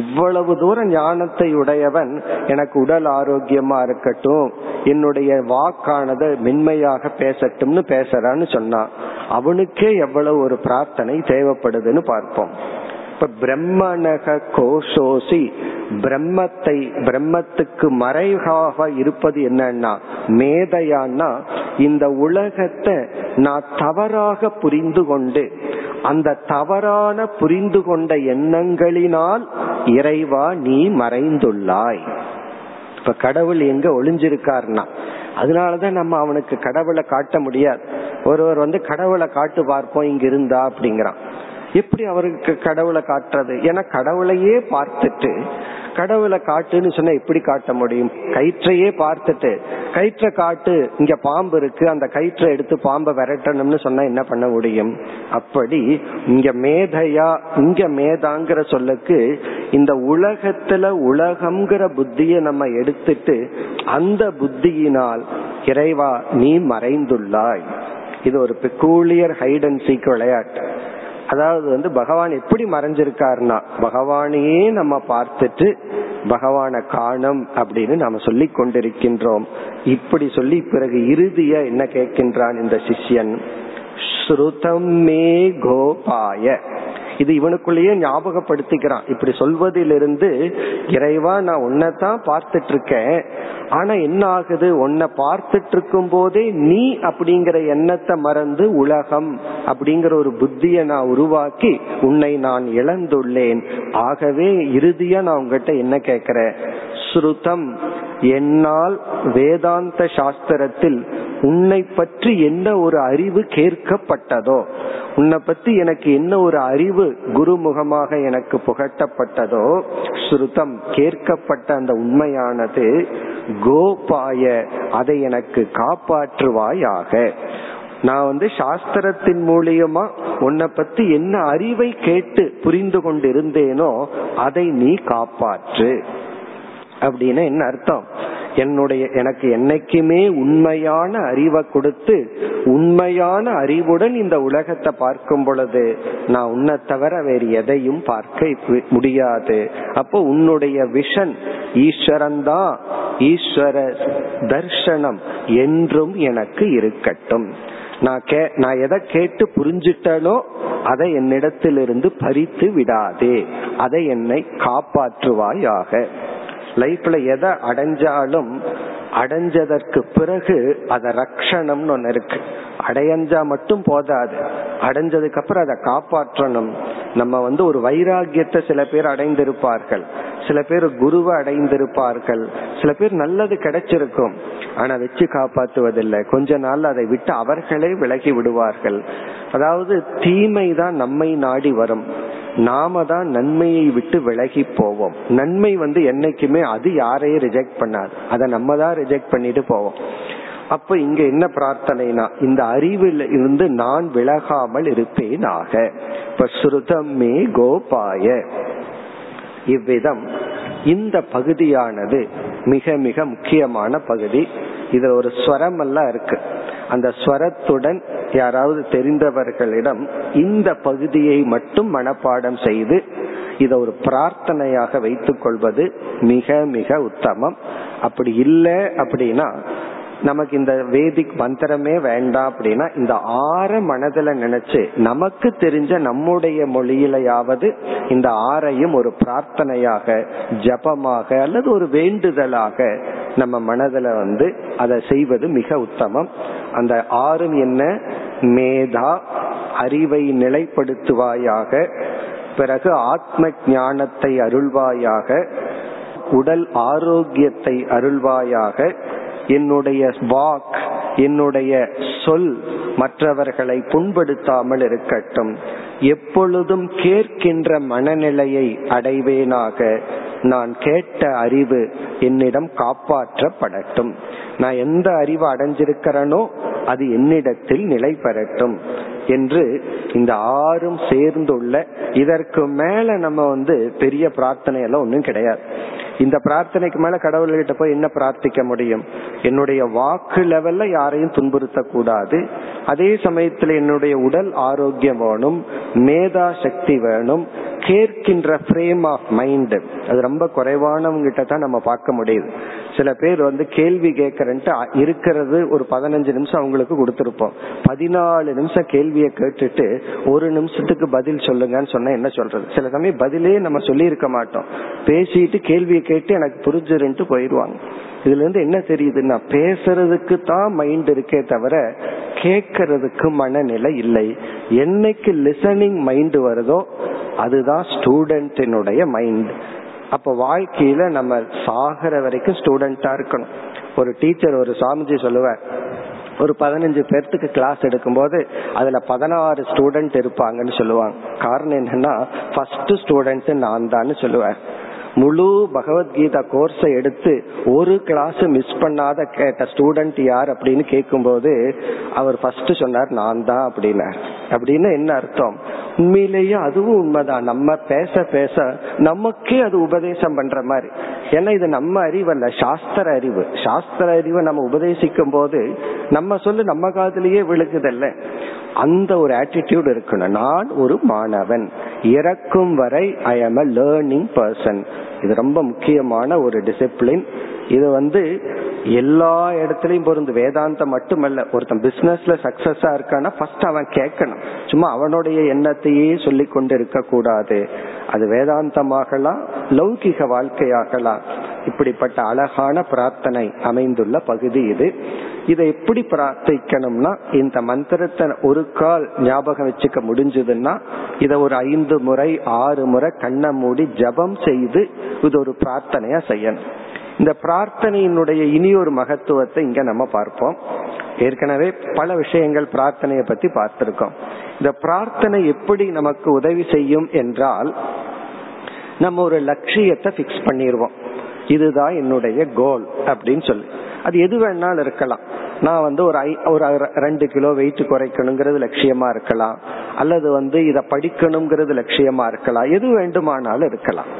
இவ்வளவு தூரம் ஞானத்தை உடையவன் எனக்கு உடல் ஆரோக்கியமா இருக்கட்டும் என்னுடைய வாக்கானது மென்மையாக பேசட்டும்னு பேசுறான்னு சொன்னான். அவனுக்கே எவ்வளவு ஒரு பிரார்த்தனை தேவைப்படுதுன்னு பார்ப்போம். இப்ப பிரம்மனக கோஷோசி பிரம்மத்தை பிரம்மத்துக்கு மறைவாக இருப்பது என்னன்னா மேதையான்னா இந்த உலகத்தை நான் தவறாக புரிந்து கொண்டு அந்த தவறான புரிந்து கொண்ட எண்ணங்களினால் இறைவா நீ மறைந்துள்ளாய். இப்ப கடவுள் எங்க ஒளிஞ்சிருக்காருன்னா அதனாலதான் நம்ம அவனுக்கு கடவுளை காட்ட முடியாது. ஒருவர் வந்து கடவுளை காட்டு பார்ப்போம் இங்க இருந்தா அப்படிங்கிறான். எப்படி அவருக்கு கடவுளை காட்டுறது? ஏன்னா கடவுளையே பார்த்துட்டு கடவுளை காட்டுன்னு சொன்னா எப்படி காட்ட முடியும்? கயிற்றையே பார்த்துட்டு கயிற்றை காட்டு இங்க பாம்பு இருக்கு அந்த கயிற்றை எடுத்து பாம்பை விரட்டணும்னு சொன்னா என்ன பண்ண முடியும்? அப்படி இங்க மேதையா இங்க மேதாங்கிற சொல்லுக்கு இந்த உலகத்துல உலகம்ங்கிற புத்திய நம்ம எடுத்துட்டு அந்த புத்தியினால் இறைவா நீ மறைந்துள்ளாய். இது ஒரு பெக்கூலியர் ஹைட் அண்ட் சீக் விளையாட்டு. அதாவது வந்து பகவான் எப்படி மறைஞ்சிருக்காருன்னா பகவானையே நம்ம பார்த்துட்டு பகவான காணம் அப்படின்னு நாம சொல்லி கொண்டிருக்கின்றோம். இப்படி சொல்லி பிறகு இறுதிய என்ன கேட்கின்றான் இந்த சிஷ்யன்? ஸ்ருதம் மே கோபாய. இது இவனுக்குள்ளேயே ஞாபகப்படுத்திக்கிறான். இப்படி சொல்வதிலிருந்து இறைவா நான் உன்னைத்தான் பார்த்துட்டு இருக்கேன் ஆனா என்ன ஆகுது உன்னை பார்த்துட்டு இருக்கும் போதே நீ அப்படிங்கிற எண்ணத்தை மறந்து உலகம் அப்படிங்கிற ஒரு புத்தியை நான் உருவாக்கி உன்னை நான் இழந்துள்ளேன். ஆகவே இறுதியா நான் உங்ககிட்ட என்ன கேக்குறேன் ஸ்ருதம். என்னால் வேதாந்த சாஸ்திரத்தில் உன்னை பற்றி என்ன ஒரு அறிவு கேட்கப்பட்டதோ உன்னை பத்தி எனக்கு என்ன ஒரு அறிவு குருமுகமாக எனக்கு புகட்டப்பட்டதோ ஸ்ருதம் கேட்கப்பட்ட அந்த உண்மையானது கோபாய அதை எனக்கு காப்பாற்றுவாயாக. நான் வந்து சாஸ்திரத்தின் மூலியமா உன்னை பத்தி என்ன அறிவை கேட்டு புரிந்து கொண்டிருந்தேனோ அதை நீ காப்பாற்று. அப்படின்னு என்ன அர்த்தம்? என்னுடைய எனக்கு என்னைக்குமே உண்மையான அறிவை கொடுத்து உண்மையான அறிவுடன் இந்த உலகத்தை பார்க்கும் பொழுது நான் உன்னை தவிர வேறு எதையும் பார்க்க முடியாது. அப்போ உன்னுடைய விஷன் ஈஸ்வரன் தான் ஈஸ்வர தர்ஷனம் என்றும் எனக்கு இருக்கட்டும். நான் கே நான் எதை கேட்டு புரிஞ்சிட்டனோ அதை என்னிடத்திலிருந்து பறித்து விடாதே. அதை என்னை காப்பாற்றுவாயாக. லைஃப்ல எதை அடைஞ்சாலும் அடைஞ்சதற்கு பிறகு அத ரக்ஷணம்னு ஒன்னு இருக்கு. அடையஞ்சா மட்டும் போதாது. அடைஞ்சதுக்கு அப்புறம் அதை காப்பாற்றணும். நம்ம வந்து ஒரு வைராகியத்தை சில பேர் அடைந்திருப்பார்கள். சில பேர் குருவை அடைந்திருப்பார்கள். சில பேர் நல்லது கிடைச்சிருக்கும். ஆனா வச்சு காப்பாற்றுவதில்லை கொஞ்ச நாள் அதை விட்டு அவர்களே விலகி விடுவார்கள். அதாவது தீமை தான் நம்மை நாடி வரும். நாம தான் நன்மையை விட்டு விலகி போவோம். நன்மை வந்து என்னைக்குமே அது யாரையும் ரிஜெக்ட் பண்ணாது. அதை நம்ம தான் ரிஜெக்ட் பண்ணிட்டு போவோம். அப்ப இங்க என்ன பிரார்த்தனைனா இந்த அறிவில் இருந்து நான் விலகாமல் இருப்பேனாக. இப்ப ஸ்ருதமே கோபாய. இவ்விதம் இந்த பகுதியானது மிக மிக முக்கியமான பகுதி. இதுல ஒரு ஸ்வரம் எல்லாம் இருக்கு. அந்த ஸ்வரத்துடன் யாராவது தெரிந்தவர்களிடம் இந்த பகுதியை மட்டும் மனப்பாடம் செய்து இதை ஒரு பிரார்த்தனையாக வைத்துக் கொள்வது மிக மிக உத்தமம். அப்படி இல்லை அப்படின்னா நமக்கு இந்த வேதிக் மந்திரமே வேண்டாம் அப்படின்னா இந்த ஆற மனதுல நினைச்சு நமக்கு தெரிஞ்ச நம்முடைய மொழியிலையாவது இந்த ஆறையும் ஒரு பிரார்த்தனையாக ஜபமாக அல்லது ஒரு வேண்டுதலாக நம்ம மனதுல வந்து அதை செய்வது மிக உத்தமம். அந்த ஆறும் என்ன? மேதா அறிவை நிலைப்படுத்துவாயாக பிறகு ஆத்ம ஞானத்தை அருள்வாயாக உடல் ஆரோக்கியத்தை அருள்வாயாக என்னுடைய வாக் என்னுடைய சொல் மற்றவர்களை புண்படுத்தாமல் இருக்கட்டும். எப்பொழுதும் கேட்கின்ற மனநிலையை அடைவேனாக நான் கேட்ட அறிவு என்னிடம் காப்பாற்றப்படட்டும். நான் எந்த அறிவு அடைஞ்சிருக்கிறேனோ அது என்னிடத்தில் நிலை பெறட்டும் என்று இந்த ஆறும் சேர்ந்துள்ள இதற்கு மேல நம்ம வந்து பெரிய பிரார்த்தனை எல்லாம் ஒன்றும் கிடையாது. இந்த பிரார்த்தனைக்கு மேல கடவுள்கிட்ட போய் என்ன பிரார்த்திக்க முடியும்? என்னுடைய வாக்கு லெவல்ல யாரையும் துன்புறுத்த கூடாது அதே சமயத்துல என்னுடைய உடல் ஆரோக்கியம் வேணும் மேதா சக்தி வேணும் கேட்கின்ற ஃப்ரேம் ஆஃப் மைண்ட் அது ரொம்ப குறைவானவங்கிட்ட தான் நம்ம பார்க்க முடியுது. சில பேர் வந்து கேள்வி கேட்கறன்ட்டு இருக்கிறது ஒரு பதினஞ்சு நிமிஷம் அவங்களுக்கு கொடுத்துருப்போம். பதினாலு நிமிஷம் கேள்வியை கேட்டுட்டு ஒரு நிமிஷத்துக்கு பதில் சொல்லுங்கன்னு சொன்னா என்ன சொல்றது? சில சமயம் பதிலே நம்ம சொல்லி இருக்க மாட்டோம். பேசிட்டு கேள்வியை கேட்டு எனக்கு புரிஞ்சிருன்ட்டு போயிடுவாங்க. இதுல இருந்து என்ன தெரியுதுன்னா பேசுறதுக்கு தான் மைண்ட் இருக்கே தவிர கேட்கறதுக்கு மனநிலை இல்லை. என்னைக்கு லிசனிங் மைண்ட் வருதோ அதுதான் ஸ்டூடெண்டினுடைய மைண்ட் அப்ப வாழ்க்கையில நம்ம சாகிற வரைக்கும் ஸ்டூடெண்டா இருக்கணும். ஒரு டீச்சர் ஒரு சாமிஜி சொல்லுவார் ஒரு பதினஞ்சு பேர்த்துக்கு கிளாஸ் எடுக்கும்போது அதுல பதினாறு ஸ்டூடெண்ட் இருப்பாங்கன்னு சொல்லுவாங்க. காரணம் என்னன்னா ஃபர்ஸ்ட் ஸ்டூடெண்ட் நான் தான் சொல்லுவேன் முழு பகவத்கீதா கோர்ஸை எடுத்து ஒரு கிளாஸ் மிஸ் பண்ணாத கேட்ட ஸ்டூடெண்ட் யார் அப்படின்னு கேட்கும்போது அவர் ஃபர்ஸ்ட் சொன்னார் நான் தான் அப்படின்னார் அப்படின்னு என்ன அர்த்தம்? உண்மையிலேயே அதுவும் உண்மைதான். நம்ம பேச பேச நமக்கே அது உபதேசம் பண்ற மாதிரி. ஏன்னா இது நம்ம அறிவு அல்ல சாஸ்திர அறிவு. சாஸ்திர அறிவை நம்ம உபதேசிக்கும் போது நம்ம சொல்லு நம்ம காதலியே விழுகுதல்ல. அந்த ஒரு ஆட்டிடியூட் இருக்கணும். நான் ஒரு மாணவன். இறக்கும் வரை I am a learning person இது ரொம்ப முக்கியமான ஒரு டிசிப்ளின் இது வந்து எல்லா இடத்துலயும் பொருந்து. வேதாந்தம் மட்டுமல்ல ஒருத்தன் பிசினஸ்ல சக்சஸா இருக்கான்னா ஃபர்ஸ்ட் அவன் கேட்கணும். சும்மா அவனுடைய எண்ணத்தையே சொல்லி கொண்டு இருக்க கூடாது அது வேதாந்தமாகலாம் லௌகிக வாழ்க்கையாகலாம். இப்படிப்பட்ட அழகான பிரார்த்தனை அமைந்துள்ள பகுதி இது. இதை எப்படி பிரார்த்திக்கணும்னா இந்த மந்திரத்தை ஒரு கால் ஞாபகம் வச்சுக்க முடிஞ்சதுன்னா இத ஒரு ஐந்து முறை ஆறு முறை கண்ணை மூடி ஜபம் செய்து இது ஒரு பிரார்த்தனையா செய்யணும். இந்த பிரார்த்தனையினுடைய இனி ஒரு மகத்துவத்தை இங்க நம்ம பார்ப்போம். ஏற்கனவே பல விஷயங்கள் பிரார்த்தனையை பத்தி பார்த்திருக்கோம். இந்த பிரார்த்தனை எப்படி நமக்கு உதவி செய்யும் என்றால் நம்ம ஒரு லட்சியத்தை பிக்ஸ் பண்ணிடுவோம் இதுதான் என்னுடைய கோல் அப்படின்னு சொல்லி. அது எது வேணாலும் இருக்கலாம். நான் வந்து ஒரு ஐ ஒரு ரெண்டு கிலோ வெயிட் குறைக்கணுங்கிறது லட்சியமா இருக்கலாம். அல்லது வந்து இதை படிக்கணுங்கிறது லட்சியமா இருக்கலாம். எது வேண்டுமானாலும் இருக்கலாம்.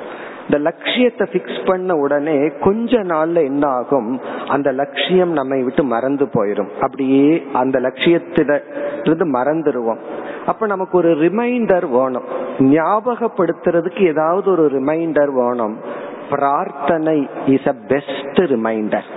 இந்த லட்சியத்தை பிக்ஸ் பண்ண உடனே கொஞ்ச நாள்ல என்ன ஆகும்? அந்த லட்சியம் நம்மை விட்டு மறந்து போயிடும் அப்படியே அந்த லட்சியத்திலிருந்து மறந்துடுவோம் அப்ப நமக்கு ஒரு ரிமைண்டர் வேணும். ஞாபகப்படுத்துறதுக்கு ஏதாவது ஒரு ரிமைண்டர் வேணும். பிரார்த்தனை இஸ் அ பெஸ்ட் ரிமைண்டர்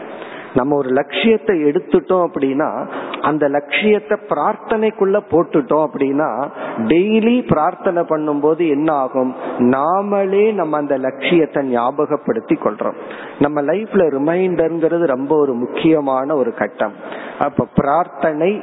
நம்ம ஒரு லட்சியத்தை எடுத்துட்டோம் அப்படின்னா அந்த லட்சியத்தை பிரார்த்தனைக்குள்ள போட்டுட்டோம் அப்படின்னா டெய்லி பிரார்த்தனை பண்ணும்போது என்ன ஆகும்? நாமளே நம்ம அந்த லட்சியத்தை ஞாபகப்படுத்தி கொள்றோம். நம்ம லைஃப்ல ரிமைண்டர்ங்கிறது ரொம்ப ஒரு முக்கியமான ஒரு கட்டம். அப்ப பிரார்த்தனை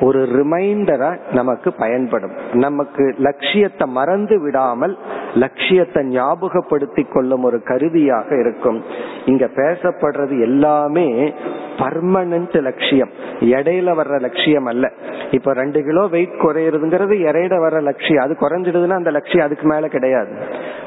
ஒரு ரிமைண்டரா நமக்கு பயன்படும். நமக்கு லட்சியத்தை மறந்து விடாமல் லட்சியத்தை ஞாபகப்படுத்தி கொள்ளும் ஒரு கருவியாக இருக்கும். இங்க பேசப்படுறது எல்லாமே பர்மனன்ட் லட்சியம். இடையில வர்ற லட்சியம் அல்ல. இப்ப ரெண்டு கிலோ வெயிட் குறையிறதுங்கிறது இடையில வர்ற லட்சியம். அது குறைஞ்சிடுதுன்னா அந்த லட்சியம் அதுக்கு மேல கிடையாது.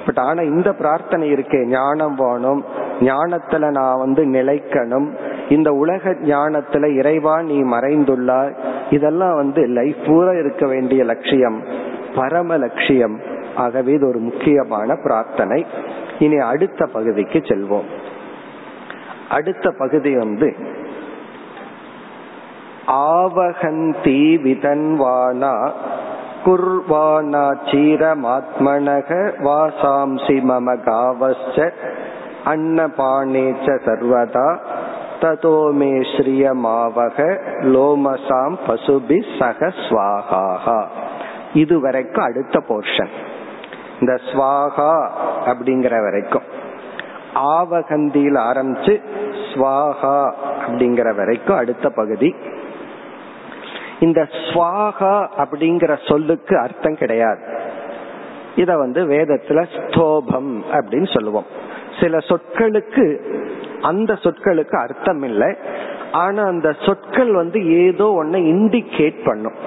பட் ஆனா இந்த பிரார்த்தனை இருக்கே. ஞானம் வேணும். ஞானத்துல நான் வந்து நிலைக்கணும். இந்த உலக ஞானத்துல இறைவா நீ மறைந்துள்ளாய். இதெல்லாம் வந்து லைஃப் பூரா இருக்க வேண்டிய லட்சியம். பரம லட்சியம். ஆகவே இது ஒரு முக்கியமான பிரார்த்தனை. இனி அடுத்த பகுதிக்கு செல்வோம். அடுத்த பகுதி வந்து ஆவகந்தி விதன்வானா குர்வானா சீரமாத்மனக வாசாம்சி மம காவச்ச அன்னபானேச்ச சர்வதா ததோமே ஸ்ரீயமாவக லோமசாம் பசுபி சக ஸ்வாகா இதுவரைக்கும் அடுத்த போர்ஷன் இந்த ஸ்வாகா அப்படிங்கிற வரைக்கும். ஆவகந்தியில் ஆரம்பிச்சு ஸ்வாகா அப்படிங்கிற வரைக்கும் அடுத்த பகுதி. இந்த ஸ்வாகா அப்படிங்கிற சொல்லுக்கு அர்த்தம் கிடையாது. இத வந்து வேதத்துல ஸ்தோபம் அப்படின்னு சொல்லுவோம். சில சொற்களுக்கு அந்த சொற்களுக்கு அர்த்தம் இல்லை ஆனா அந்த சொற்கள் வந்து ஏதோ ஒன்ன இண்டிகேட் பண்ணும்.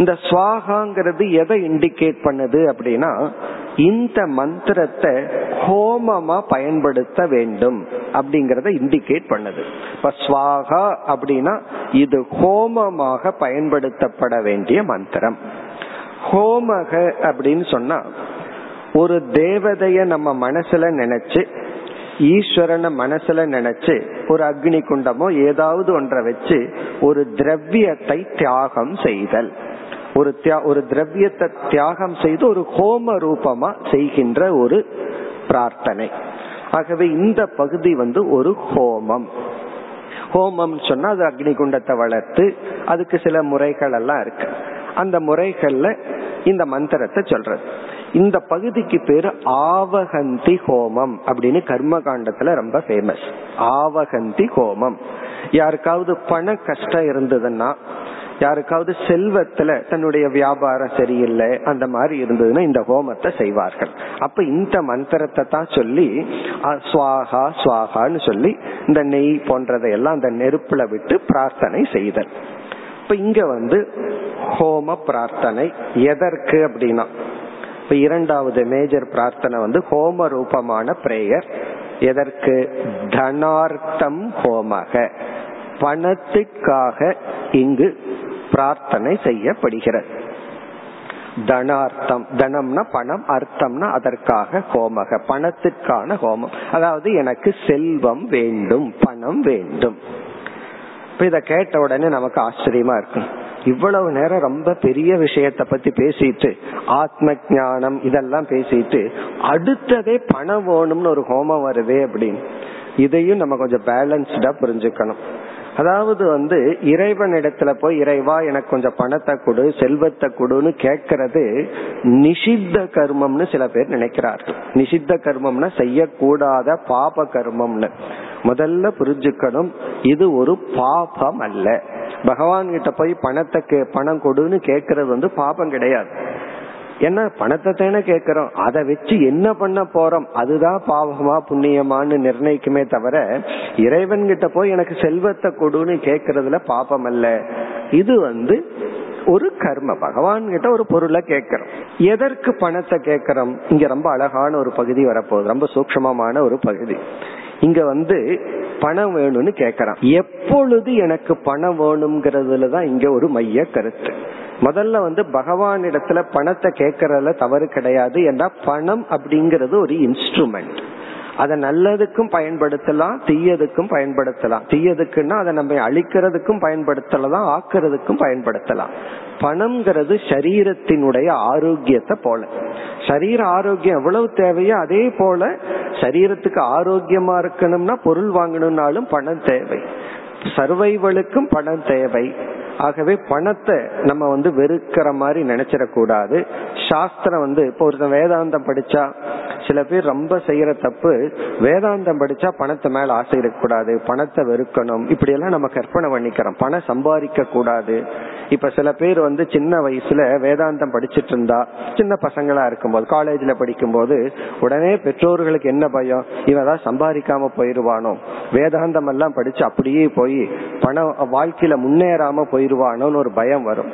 இந்த சுவாகாங்கிறது எதை இண்டிகேட் பண்ணுது அப்படின்னா இந்த மந்திரத்தை ஹோமமா பயன்படுத்த வேண்டும் அப்படிங்கறத இண்டிகேட் பண்ணுது. இப்ப ஸ்வாகா அப்படின்னா இது ஹோமமாக பயன்படுத்தப்பட வேண்டிய மந்திரம். ஹோமக அப்படின்னு சொன்னா ஒரு தேவதைய நம்ம மனசுல நினைச்சு ஈஸ்வரனை மனசுல நினைச்சு ஒரு அக்னி குண்டமோ ஏதாவது ஒன்றை வச்சு ஒரு திரவியத்தை தியாகம் செய்தல். ஒரு ஒரு திரவியத்தை தியாகம் செய்து ஒரு ஹோம ரூபமா செய்கின்ற ஒரு பிரார்த்தனை. ஆகவே இந்த பகுதி வந்து ஒரு ஹோமம். ஹோமம் சொன்னா அது அக்னி குண்டத்தை வளர்த்து அதுக்கு சில முறைகள் எல்லாம் இருக்கு. அந்த முறைகள்ல இந்த மந்திரத்தை சொல்றது. இந்த பகுதிக்கு பேரு ஆவகந்தி ஹோமம் அப்படின்னு கர்ம காண்டத்துல ரொம்ப ஃபேமஸ் ஆவகந்தி ஹோமம். யாருக்காவது பண கஷ்டம் இருந்ததுன்னா யாருக்காவது செல்வத்துல தன்னுடைய வியாபாரம் சரியில்லை அந்த மாதிரி இருந்ததுன்னா இந்த ஹோமத்தை செய்வார்கள். அப்ப இந்த மந்திரத்தை தான் சொல்லி சுவாகா சுவாகான்னு சொல்லி இந்த நெய் போன்றதையெல்லாம் அந்த நெருப்புல விட்டு பிரார்த்தனை செய்தல். இப்ப இங்க வந்து ஹோம பிரார்த்தனை எதற்கு அப்படின்னா இப்ப இரண்டாவது மேஜர் பிரார்த்தனை வந்து ஹோம ரூபமான பிரேயர் எதற்கு? தனார்த்தம் ஹோமக. பணத்துக்காக இங்கு பிரார்த்தனை செய்யப்படுகிறது. தனார்த்தம் தனம்னா பணம் அர்த்தம்னா அதற்காக ஹோமக பணத்திற்கான ஹோமம். அதாவது எனக்கு செல்வம் வேண்டும் பணம் வேண்டும். இப்ப இத கேட்ட உடனே நமக்கு ஆச்சரியமா இருக்கும். இவ்வளவு நேரம் ரொம்ப பெரிய விஷயத்த பத்தி பேசிட்டு ஆத்ம ஞானம் இதெல்லாம் பேசிட்டு அடுத்ததே பணம் வேணும்னு ஒரு ஹோமம் வருதே அப்படின்னு. இதையும் நம்ம கொஞ்சம் பேலன்ஸ்டா புரிஞ்சுக்கணும். அதாவது வந்து இறைவன் இடத்துல போய் இறைவா எனக்கு கொஞ்சம் பணத்தை கொடு செல்வத்தை கொடுன்னு கேட்கறது நிஷித்த கர்மம்னு சில பேர் நினைக்கிறார்கள். நிஷித்த கர்மம்னா செய்யக்கூடாத பாப கர்மம்னு. முதல்ல புரிஞ்சுக்கணும் இது ஒரு பாபம் அல்ல. பகவான் கிட்ட போய் பணத்தை பணம் கொடுன்னு கேட்கறது வந்து பாபம் கிடையாது. ஏன்னா பணத்தை தானே கேட்கிறோம். அதை வச்சு என்ன பண்ண போறோம்? அதுதான் பாவமா புண்ணியமான்னு நிர்ணயிக்குமே தவிர இறைவன் கிட்ட போய் எனக்கு செல்வத்தை கொடுன்னு கேட்கறதுல பாபம் அல்ல இது வந்து ஒரு கர்ம. பகவான் கிட்ட ஒரு பொருளை கேட்கிறோம். எதற்கு பணத்தை கேட்கிறோம்? இங்க ரொம்ப அழகான ஒரு பகுதி வரப்போகுது. ரொம்ப சூக்மமான ஒரு பகுதி. இங்க வந்து பணம் வேணும்னு கேக்குறான். எப்பொழுது எனக்கு பணம் வேணுங்கிறதுலதான் இங்க ஒரு மைய கருத்து. முதல்ல வந்து பகவான் இடத்துல பணத்தை கேட்கறதுல தவறு கிடையாது. ஏன்னா பணம் அப்படிங்கறது ஒரு இன்ஸ்ட்ருமெண்ட் அதை நல்லதுக்கும் பயன்படுத்தலாம் தீயதுக்கும் பயன்படுத்தலாம். தீயதுக்குன்னா அதை நம்ம அழிக்கிறதுக்கும் பயன்படுத்தலாம் ஆக்கிறதுக்கும் பயன்படுத்தலாம். பணம்ங்கிறது சரீரத்தினுடைய ஆரோக்கியத்தை போல. சரீர ஆரோக்கியம் எவ்வளவு தேவையோ அதே போல சரீரத்துக்கு ஆரோக்கியமா இருக்கணும்னா பொருள் வாங்கணும்னாலும் பணம் தேவை. சர்வைவலுக்கும் பணம் தேவை. ஆகவே பணத்தை நம்ம வந்து வெறுக்கிற மாதிரி நினைச்சிடக்கூடாது. சாஸ்திரம் வந்து இப்போ ஒருத்தன் வேதாந்தம் படிச்சா சில பேர் ரொம்ப செய்யற தப்பு வேதாந்தம் படிச்சா பணத்தை மேல ஆசை இருக்கக்கூடாது பணத்தை வெறுக்கணும். இப்படி எல்லாம் நம்ம கற்பனை பண்ணிக்கிறோம். பணம் சம்பாதிக்க கூடாது இப்ப சில பேர் வந்து சின்ன வயசுல வேதாந்தம் படிச்சிட்டு இருந்தா சின்ன பசங்களா இருக்கும்போது காலேஜ்ல படிக்கும் போது உடனே பெற்றோர்களுக்கு என்ன பயம்? இவன் தான் சம்பாதிக்காம போயிருவானோ? வேதாந்தம் எல்லாம் படிச்சு அப்படியே போய் பணம் வாழ்க்கையில முன்னேறாம போய் போயிருவானோன்னு ஒரு பயம் வரும்.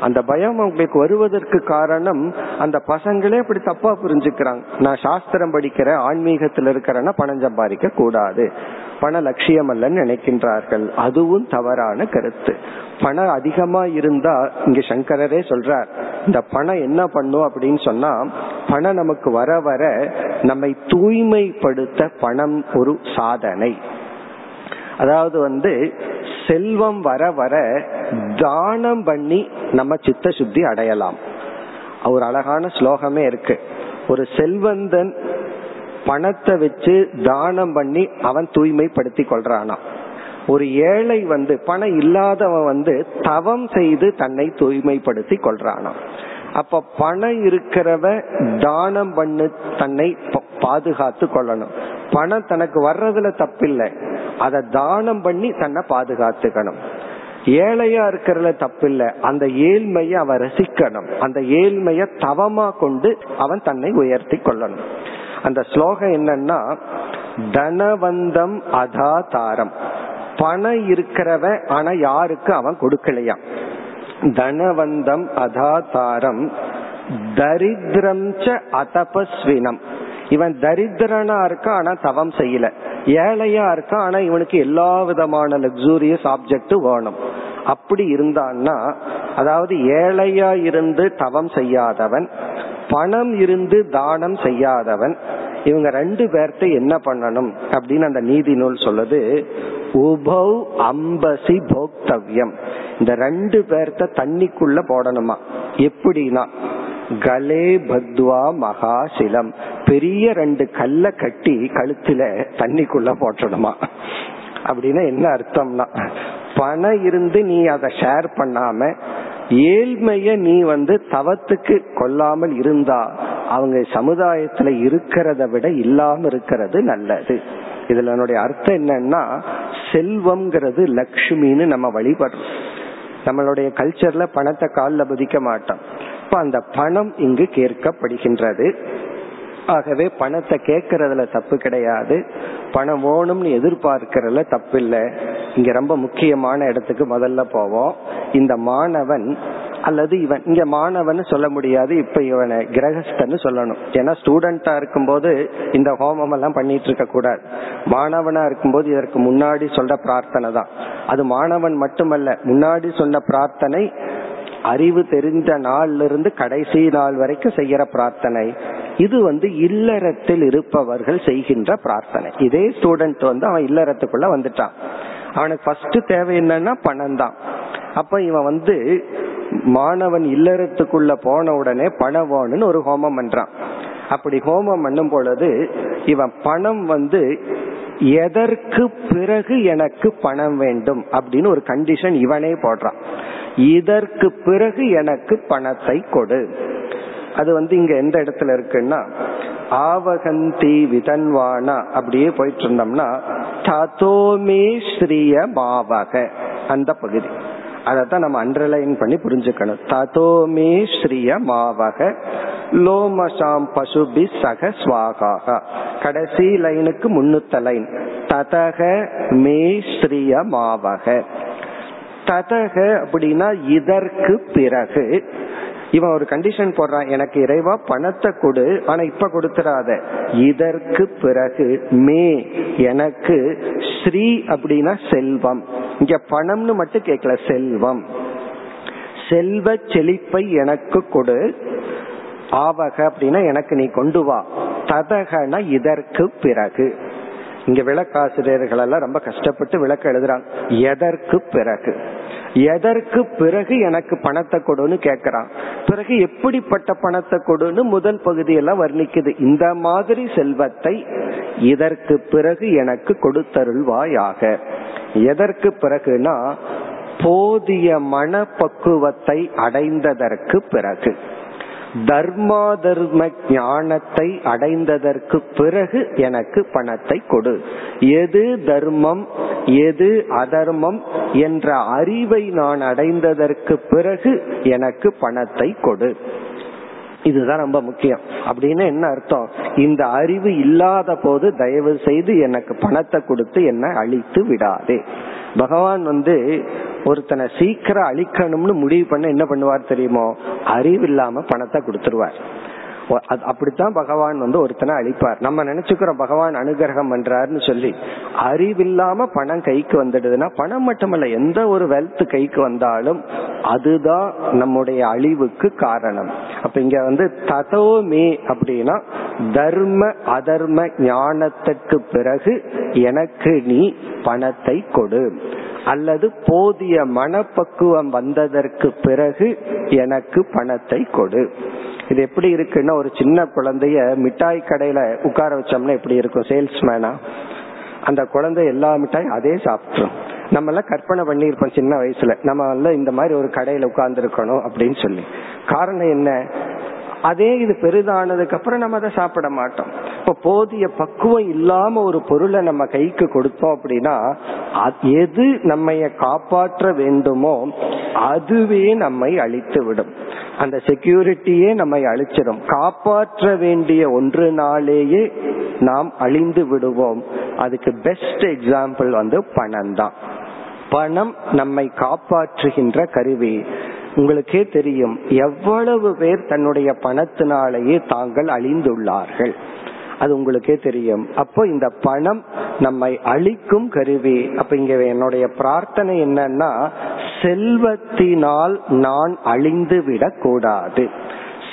அந்த பயம் அவங்களுக்கு வருவதற்கு காரணம் அந்த பசங்களே அப்படி தப்பா புரிஞ்சுக்கிறாங்க. நான் சாஸ்திரம் படிக்கிற ஆன்மீகத்துல இருக்கிறேன்னா பணம் சம்பாதிக்க கூடாது. பண லட்சியம் அல்லன்னு நினைக்கின்றார்கள். அதுவும் தவறான கருத்து. பணம் அதிகமா இருந்தா இங்க சங்கரரே சொல்றார் இந்த பணம் என்ன பண்ணும் அப்படின்னு சொன்னா பணம் நமக்கு வர வர நம்மை தூய்மைப்படுத்த பணம் ஒரு சாதனை. அதாவது வந்து செல்வம் வர வர தானம் பண்ணி நம்ம சித்த சுத்தி அடையலாம். ஒரு அழகான ஸ்லோகமே இருக்கு. ஒரு செல்வந்தன் பணத்தை வச்சு தானம் பண்ணி அவன் தூய்மைப்படுத்தி கொள்றானா. ஒரு ஏழை வந்து பணம் இல்லாதவன் வந்து தவம் செய்து தன்னை தூய்மைப்படுத்தி கொள்றானா. அப்ப பணம் இருக்கிறவ தானம் பண்ணு தன்னை பாதுகாத்து கொள்ளணும். பணம் தனக்கு வர்றதுல தப்பில்லை. அதை தானம் பண்ணி தன்னை பாதுகாத்துக்கணும். ஏழையா இருக்கிறதுல தப்பில்லை. அந்த ஏழ்மையை அவன் ரசிக்கணும். அந்த ஏழ்மைய தவமா கொண்டு அவன் தன்னை உயர்த்தி கொள்ளணும். அந்த ஸ்லோகம் என்னன்னா தனவந்தம் அதாதாரம். பணம் இருக்கிறவ ஆனா யாருக்கு அவன் கொடுக்கலையா? தனவந்தம் அதாதாரம் தரித்திரம் ச அதபஸ்வினம். இவன் தரித்திரனா இருக்கான் ஆனா தவம் செய்யல. ஏழையா இருக்கான் ஆனா இவனுக்கு எல்லா விதமான லக்ஸூரியஸ் ஆப்ஜெக்ட் வேணும். அப்படி இருந்தான்னா அதாவது ஏழையா இருந்து தவம் செய்யாதவன் பணம் இருந்து தானம் செய்யாதவன் இவங்க ரெண்டு பேர்த்த என்ன பண்ணணும் அப்படின்னு அந்த நீதி நூல் சொல்லுது உபௌ அம்பசி போக்தவ்யம். இந்த ரெண்டு பேர்த்த தண்ணிக்குள்ள போடணுமா? எப்படின்னா கலே பத்வா மகாசிலம். பெரிய ரெண்டு கல்ல கட்டி கழுத்துல தண்ணிக்குள்ள போட்டணுமா அப்படின்னா என்ன அர்த்தம்னா பணம் இருந்து நீ அதை ஷேர் பண்ணாம ஏழ்மைய நீ வந்து தவத்துக்கு கொல்லாமல் இருந்தா அவங்க சமுதாயத்துல இருக்கிறத விட இல்லாம இருக்கிறது நல்லது. இதுல என்னுடைய அர்த்தம் என்னன்னா செல்வம்ங்கிறது லக்ஷ்மின்னு நம்ம வழிபடுறோம். நம்மளுடைய கல்ச்சர்ல பணத்தை காலில் பதிக்க மாட்டோம். இப்ப அந்த பணம் இங்கு கேட்கப்படுகின்றது. ஆகவே பணத்தை கேட்கறதுல தப்பு கிடையாது. பணம் வேணும்னு எதிர்பார்க்கறதுல தப்பு இல்லை இங்க ரொம்ப முக்கியமான இடத்துக்கு முதல்ல போவோம். இந்த மாணவன் அல்லது இவன் இங்க மாணவன் சொல்ல முடியாது இப்ப இவனை கிரகஸ்தன்னு சொல்லணும். ஏன்னா ஸ்டூடெண்டா இருக்கும்போது இந்த ஹோமம் எல்லாம் பண்ணிட்டு இருக்க கூடாது. மாணவனா இருக்கும்போது இதற்கு முன்னாடி சொல்ற பிரார்த்தனை தான். அது மாணவன் மட்டுமல்ல முன்னாடி சொன்ன பிரார்த்தனை அறிவு தெரிந்த நாள்ல இருந்து கடைசி நாள் வரைக்கும் செய்யற பிரார்த்தனை. இது வந்து இல்லறத்தில் இருப்பவர்கள் செய்கின்ற பிரார்த்தனை. இதே ஸ்டூடெண்ட் வந்து அவன் இல்லறத்துக்குள்ள வந்துட்டான். அவனுக்கு ஃபர்ஸ்ட் தேவை என்னன்னா பணம் தான். அப்ப இவன் வந்து மாணவன் இல்லறத்துக்குள்ள போன உடனே பணவான்னு ஒரு ஹோமம் பண்றான். அப்படி ஹோமம் பண்ணும் பொழுது இவன் பணம் வந்து எதற்கு பிறகு எனக்கு பணம் வேண்டும் அப்படின்னு ஒரு கண்டிஷன் இவனே போடுறான். இதற்கு பிறகு எனக்கு பணத்தை கொடு. அது வந்து இங்க எந்த இடத்துல இருக்குன்னா ஆவகந்தி விதன்வானா அப்படியே போயிட்டு இருந்தோம்னா ததோமே ஸ்ரீய மாவக அந்த பகுதி. அதத்தான் நம்ம அண்டர்லைன் பண்ணி புரிஞ்சுக்கணும். ததோமே ஸ்ரீய மாவக லோமசாம் பசுபி சக ஸ்வாகாக கடைசி லைனுக்கு முன்னுத்த லைன் ததக மே ஸ்ரீய மாவக ததக அப்படின்னா இதற்கு பிறகு. இவன் ஒரு கண்டிஷன் போடுறான் எனக்கு இறைவா பணத்தை கொடு ஆனா இப்ப கொடுத்துடாத. இதற்கு பிறகு மே எனக்கு ஸ்ரீ அப்படின்னா செல்வம். இங்க பணம்னு மட்டும் கேட்கல செல்வம். செல்வ செழிப்பை எனக்கு கொடு. ஆவக அப்படின்னா எனக்கு நீ கொண்டு வா. ததகன இதற்கு பிறகு. இங்க விளக்காசிரியர்கள் எல்லாம் ரொம்ப கஷ்டப்பட்டு விளக்க எழுதுறாங்க. எதற்கு பிறகு? எதற்கு பிறகு எனக்கு பணத்தை கொடுன்னு கேக்குறான். பிறகு எப்படிப்பட்ட பணத்தை கொடுன்னு முதல் பகுதியெல்லாம் வர்ணிக்குது. இந்த மாதிரி செல்வத்தை இதற்கு பிறகு எனக்கு கொடுத்தருள்வாயாக. எதற்கு பிறகுனா போதிய மனப்பக்குவத்தை அடைந்ததற்கு பிறகு. தர்மா தர்ம ஞானத்தை அடைந்ததற்கு பிறகு எனக்கு பணத்தை கொடு. எது தர்மம் எது அதர்மம் என்ற அறிவை நான் அடைந்ததற்கு பிறகு எனக்கு பணத்தை கொடு. இதுதான் ரொம்ப முக்கியம். அப்படின்னு என்ன அர்த்தம்? இந்த அறிவு இல்லாத போது தயவு செய்து எனக்கு பணத்தை கொடுத்து என்னை அழித்து விடாதே. பகவான் வந்து ஒருத்தனை சீக்கிரம் அழிக்கணும்னு முடிவு பண்ண என்ன பண்ணுவார் தெரியுமோ? அறிவு இல்லாம பணத்தை கொடுத்துருவார். அப்படித்தான் பகவான் வந்து ஒருத்தனை அழிப்பார். நம்ம நினைச்சுக்கிறோம் பகவான் அனுகிரகம் பண்றாருன்னு சொல்லி. அறிவில்லாம பணம் கைக்கு வந்துடுதுன்னா பணம் மட்டுமல்ல எந்த ஒரு வெல்த் கைக்கு வந்தாலும் அதுதான் நம்முடைய அழிவுக்கு காரணம். அப்ப இங்க வந்து ததோமே அப்படின்னா தர்ம அதர்ம ஞானத்துக்கு பிறகு எனக்கு நீ பணத்தை கொடு. அல்லது போதிய மனப்பக்குவம் வந்ததற்கு பிறகு எனக்கு பணத்தை கொடு. இது எப்படி இருக்குன்னா ஒரு சின்ன குழந்தைய மிட்டாய் கடையில உட்கார வச்சோம்னா எப்படி இருக்கும்? சேல்ஸ்மேனா? அந்த குழந்தை எல்லா மிட்டாயும் அதே சாப்பிட்டுரும். நம்ம எல்லாம் கற்பனை பண்ணிருப்போம் சின்ன வயசுல. நம்ம எல்லாம் இந்த மாதிரி ஒரு கடையில உட்கார்ந்து இருக்கணும் அப்படின்னு சொல்லி. காரணம் என்ன? அதே இது பெரிதானதுக்கு அப்புறம் நம்ம அதை சாப்பிட மாட்டோம். இப்ப போதிய பக்குவம் இல்லாம ஒரு பொருளை நம்ம கைக்கு கொடுத்தோம் அப்படின்னா எது நம்மை காப்பாற்ற வேண்டுமோ அதுவே நம்மை அழித்து விடும் அந்த செக்யூரிட்டியே நம்மை அழிச்சிடும். காப்பாற்ற வேண்டிய ஒன்று நாளேயே நாம் அழிந்து விடுவோம். அதுக்கு பெஸ்ட் எக்ஸாம்பிள் வந்து பணம் தான் பணம் நம்மை காப்பாற்றுகின்ற கருவி. உங்களுக்கே தெரியும் எவ்வளவு பேர் தன்னுடைய பணத்தினாலேயே தாங்கள் அழிந்துள்ளார்கள். அது உங்களுக்கே தெரியும். அப்போ இந்த பணம் நம்மை அழிக்கும் கருவி. அப்ப இங்க என்னுடைய பிரார்த்தனை என்னன்னா செல்வத்தினால் நான் அழிந்து விடக் கூடாது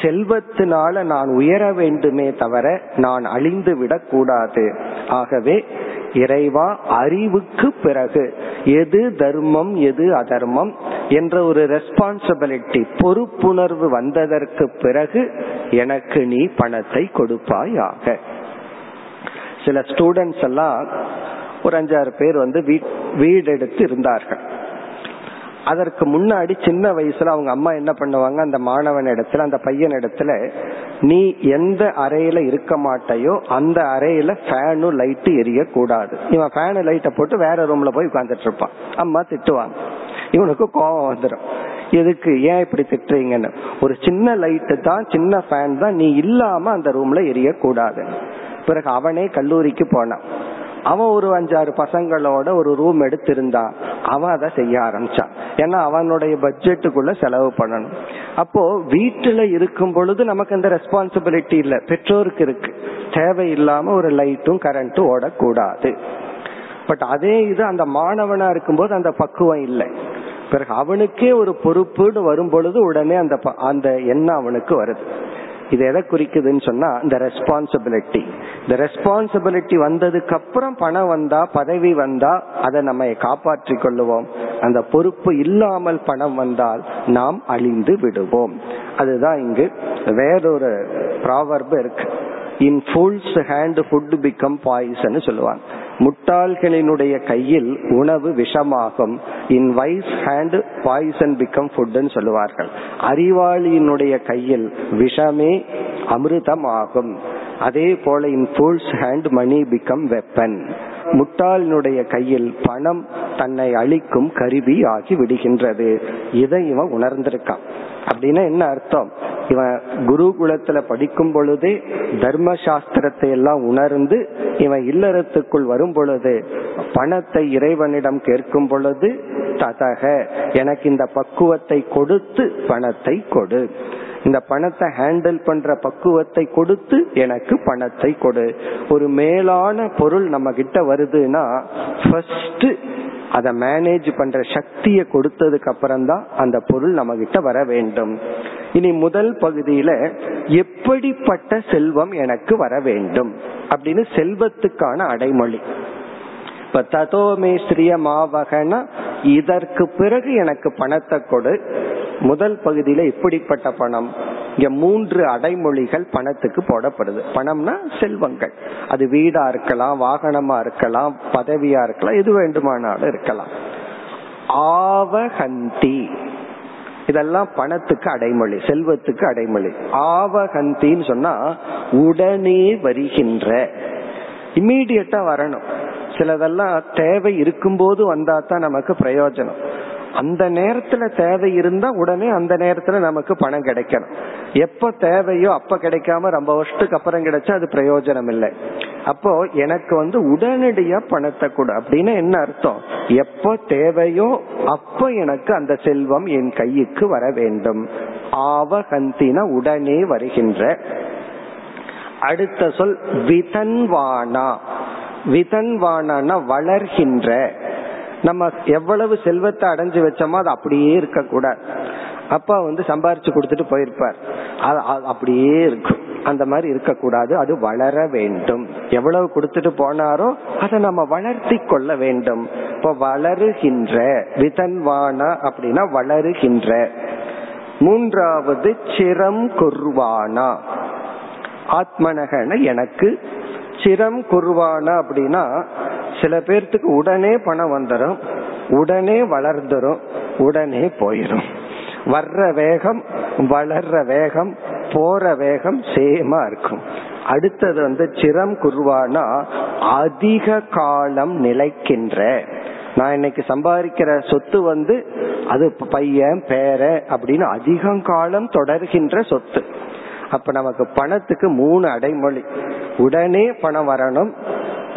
செல்வத்தினால நான் உயர வேண்டுமே தவிர நான் அழிந்து விடக் கூடாது ஆகவே இறைவா அறிவுக்கு பிறகு எது தர்மம் எது அதர்மம் என்ற ஒரு ரெஸ்பான்சிபிலிட்டி பொறுப்புணர்வு வந்ததற்கு பிறகு எனக்கு நீ பணத்தை கொடுப்பாயாக. சில ஸ்டூடெண்ட்ஸ் எல்லாம் ஒரு அஞ்சாறு பேர் வந்து வீடு எடுத்து இருந்தார்கள். அதற்கு முன்னாடி சின்ன வயசுல அவங்க அம்மா என்ன பண்ணுவாங்க? அந்த மாணவன் இடத்துல அந்த பையன் இடத்துல நீ எந்த அறையில இருக்க மாட்டையோ அந்த அறையில ஃபேனும் லைட்டு எரிய கூடாது இவன் ஃபேனு லைட்டை போட்டு வேற ரூம்ல போய் உட்காந்துட்டு இருப்பான். அம்மா திட்டுவாங்க. இவனுக்கு கோபம் வந்துடும் எதுக்கு? ஏன் இப்படி திட்டுறீங்கன்னு? ஒரு சின்ன லைட்டு தான் சின்ன ஃபேன் தான். நீ இல்லாம அந்த ரூம்ல எரியக்கூடாது. பிறகு அவனே கல்லூரிக்கு போனான். அவன் ஒரு அஞ்சாறு பசங்களோட ஒரு ரூம் எடுத்திருந்தான் அவன் அதை செய்ய ஆரம்பிச்சான். ஏன்னா அவனுடைய பட்ஜெட்டுக்குள்ள செலவு பண்ணணும். அப்போ வீட்டுல இருக்கும் பொழுது நமக்கு அந்த ரெஸ்பான்சிபிலிட்டி இல்ல. பெற்றோருக்கு இருக்கு. தேவையில்லாம ஒரு லைட்டும் கரண்ட்டும் ஓடக்கூடாது. பட் அதே இது அந்த மாணவனா இருக்கும்போது அந்த பக்குவம் இல்லை. பிறகு அவனுக்கே ஒரு பொறுப்புன்னு வரும் பொழுது உடனே அந்த அந்த எண்ணம் அவனுக்கு வருது. இது எதை குறிக்குதுன்னு சொன்னா இந்த ரெஸ்பான்சிபிலிட்டி இந்த ரெஸ்பான்சிபிலிட்டி வந்ததுக்கு அப்புறம் பணம் வந்தா பதவி வந்தா அதை நம்ம காப்பாற்றி கொள்ளுவோம். அந்த பொறுப்பு இல்லாமல் பணம் வந்தால் நாம் அழிந்து விடுவோம். அதுதான் இங்கு வேறொரு ப்ராவர்பு இருக்கு. In fools hand food become poison சொல்லுவாங்க. முட்டாள்களினுடைய கையில் உணவு விஷமாகும். In wise hand poison become ஃபுட்னு சொல்லுவார்கள். அறிவாளியினுடைய கையில் விஷமே அமிர்தமாகும். அதே போல in fools hand money become weapon முட்டாளினுடைய கையில் பணம் தன்னை அழிக்கும் கருவி ஆகி விடுகின்றது. இதை இவன் உணர்ந்திருக்கான். அப்படின்னா என்ன அர்த்தம்? இவன் குருகுலத்துல படிக்கும் பொழுதே தர்ம சாஸ்திரத்தை எல்லாம் உணர்ந்து இவன் இல்லறத்துக்குள் வரும் பொழுது பணத்தை இறைவனிடம் கேட்கும் பொழுது ததக எனக்கு இந்த பக்குவத்தை கொடுத்து பணத்தை கொடு. இந்த பணத்தை ஹேண்டில் பண்ற பக்குவத்தை கொடுத்து எனக்கு பணத்தை கொடு. ஒரு மேலான பொருள் நம்ம கிட்ட வருதுன்னா ஃபர்ஸ்ட் அதை மேனேஜ் பண்ற சக்தியை கொடுத்ததுக்கு அப்புறம் தான் அந்த பொருள் நம்ம கிட்ட வர வேண்டும். இனி முதல் பகுதியில எப்படிப்பட்ட செல்வம் எனக்கு வர வேண்டும்? அப்படின்னு செல்வத்துக்கான அடைமொழி. இப்ப ததோமே ஸ்ரீயமாவகனா இதற்கு பிறகு எனக்கு பணத்தை கொடு. முதல் பகுதியில எப்படிப்பட்ட பணம். இங்க மூன்று அடைமொழிகள் பணத்துக்கு போடப்படுது. பணம்னா செல்வங்கள். அது வீடா இருக்கலாம் வாகனமா இருக்கலாம் பதவியா இருக்கலாம் எது வேண்டுமானாலும் இருக்கலாம். ஆவகந்தி. இதெல்லாம் பணத்துக்கு அடைமொழி செல்வத்துக்கு அடைமொழி. ஆவகந்தின்னு சொன்னா உடனே வருகின்ற இம்மீடியட்டா வரணும். சிலதெல்லாம் தேவை இருக்கும்போது வந்தா தான் நமக்கு பிரயோஜனம். அந்த நேரத்துல தேவை இருந்தா உடனே அந்த நேரத்துல நமக்கு பணம் கிடைக்கணும். எப்ப தேவையோ அப்ப கிடைக்காம ரொம்ப வருஷத்துக்கு அப்புறம் கிடைச்சா அது பிரயோஜனம் இல்லை. அப்போ எனக்கு வந்து உடனடியா பணத்தை கொடு அப்படின்னு என்ன அர்த்தம்? எப்ப தேவையோ அப்ப எனக்கு அந்த செல்வம் என் கைக்கு வர வேண்டும். ஆவகந்தின உடனே வருகின்ற. அடுத்த சொல் விதன்வானா. விதன்வானா வளர்கின்ற. நம்ம எவ்வளவு செல்வத்தை அடைஞ்சு வச்சோமோ அது அப்படியே இருக்க கூடாது அப்பா வந்து சம்பாரிச்சு கொடுத்துட்டு போயிருப்பார். அப்படியே இருக்கும். அந்த மாதிரி இருக்கக்கூடாது அது வளர வேண்டும். எவ்வளவு கொடுத்துட்டு போனாரோ அதை நம்ம வளர்த்தி கொள்ள வேண்டும். இப்ப வளருகின்ற விதன்வானா அப்படின்னா வளருகின்ற. மூன்றாவது சிரம் குர்வானா. ஆத்மனகன எனக்கு சிரம் குர்வானா அப்படின்னா சில பேர்த்துக்கு உடனே பணம் வந்துடும் உடனே வளர்ந்துரும் உடனே போயிடும் வர்ற வேகம் வளர்ற வேகம் போற வேகம் சேமா இருக்கும். அடுத்தது வந்து சிரம் குருவானா அதிக காலம் நிலைக்கின்ற. நான் இன்னைக்கு சம்பாதிக்கிற சொத்து வந்து அது பையன் பேர அப்படின்னு அதிகம் காலம் தொடர்கின்ற சொத்து. அப்ப நமக்கு பணத்துக்கு மூணு அடைமொழி. உடனே பணம் வரணும்.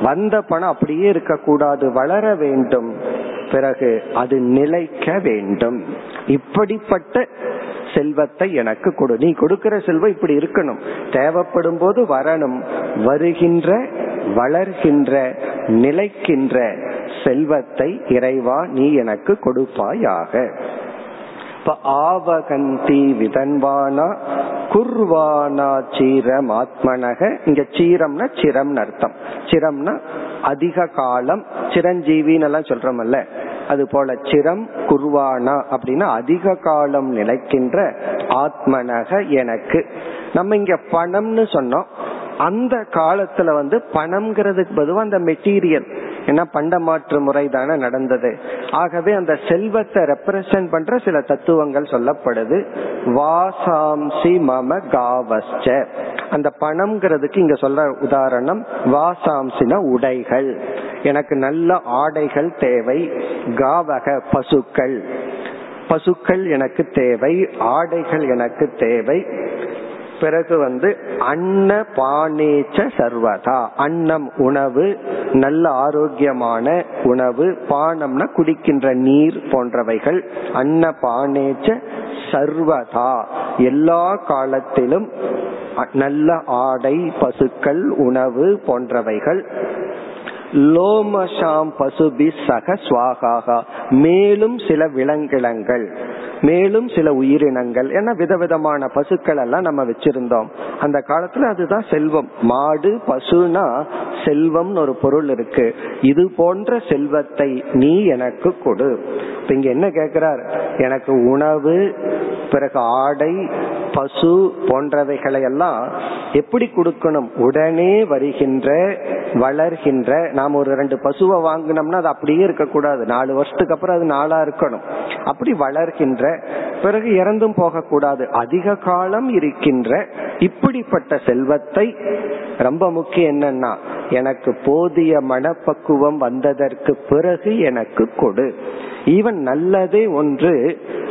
வந்த பணம் அப்படியே இருக்கக்கூடாது. வளர வேண்டும். பிறகு அது நிலைக்க வேண்டும். இப்படிப்பட்ட செல்வத்தை எனக்கு கொடு. நீ கொடுக்கிற செல்வம் இப்படி இருக்கணும். தேவைப்படும் போது வரணும். வருகின்ற வளர்கின்ற நிலைக்கின்ற செல்வத்தை இறைவா நீ எனக்கு கொடுப்பாயாக. ஆவகந்தி விதன்வானா குர்வானா சீரம் ஆத்மனக இங்க சீரம்னா சிரம்னு அர்த்தம். சிரம்னா அதிக காலம் சிரஞ்சீவின்னு எல்லாம் சொல்றோம்ல அது போல சிரம் குர்வானா அப்படின்னா அதிக காலம் நிலைக்கின்ற ஆத்மனக எனக்கு. நம்ம இங்க பணம்னு சொன்னோம். அந்த காலத்துல வந்து பணம்ங்கிறதுக்கு பொதுவா அந்த மெட்டீரியல் ஏன்னா பண்டமாற்று முறை தானே நடந்தது. ஆகவே அந்த செல்வத்தை ரெப்ரசன்ட் பண்ற சில தத்துவங்கள் சொல்லப்படுது. வாசாம்சி மம காவஸ்ச அந்த பணம்ங்கிறதுக்கு இங்க சொல்ற உதாரணம் வாசாம்சின உடைகள். எனக்கு நல்ல ஆடைகள் தேவை காவக பசுக்கள். பசுக்கள் எனக்கு தேவை ஆடைகள் எனக்கு தேவை பிறகு வந்து அன்ன பானேச்ச சர்வதா. அன்னம் உணவு நல்ல ஆரோக்கியமான உணவு பானம்னா குடிக்கின்ற நீர் போன்றவைகள். அன்ன பானேச்ச சர்வதா. எல்லா காலத்திலும் நல்ல ஆடை பசுக்கள் உணவு போன்றவைகள். லோமஷாம் பசுபி சக சுவாகாகா. மேலும் சில விலங்கினங்கள். மேலும் சில உயிரினங்கள் ஏன்னா விதவிதமான பசுக்கள் எல்லாம் நம்ம வச்சிருந்தோம். அந்த காலத்துல அதுதான் செல்வம். மாடு பசுனா செல்வம்னு ஒரு பொருள் இருக்கு. இது போன்ற செல்வத்தை நீ எனக்கு கொடு. இப்ப இங்க என்ன கேக்குறார்? எனக்கு உணவு பிறகு ஆடை பசு போன்றவைகளை எல்லாம் எப்படி கொடுக்கணும்? உடனே வருகின்ற வளர்கின்ற நாம் ஒரு ரெண்டு பசுவை வாங்கினோம்னா அது அப்படியே இருக்கக்கூடாது. நாலு வருஷத்துக்கு அப்புறம் அது நாளா இருக்கணும். அப்படி வளர்கின்ற பிறகு இறந்தும் போகக்கூடாது. அதிக காலம் இருக்கின்ற இப்படிப்பட்ட செல்வத்தை ரொம்ப முக்கியம் என்னன்னா எனக்கு போதிய மனப்பக்குவம் வந்ததற்கு பிறகு எனக்கு கொடு. ஈவன் நல்லதே ஒன்று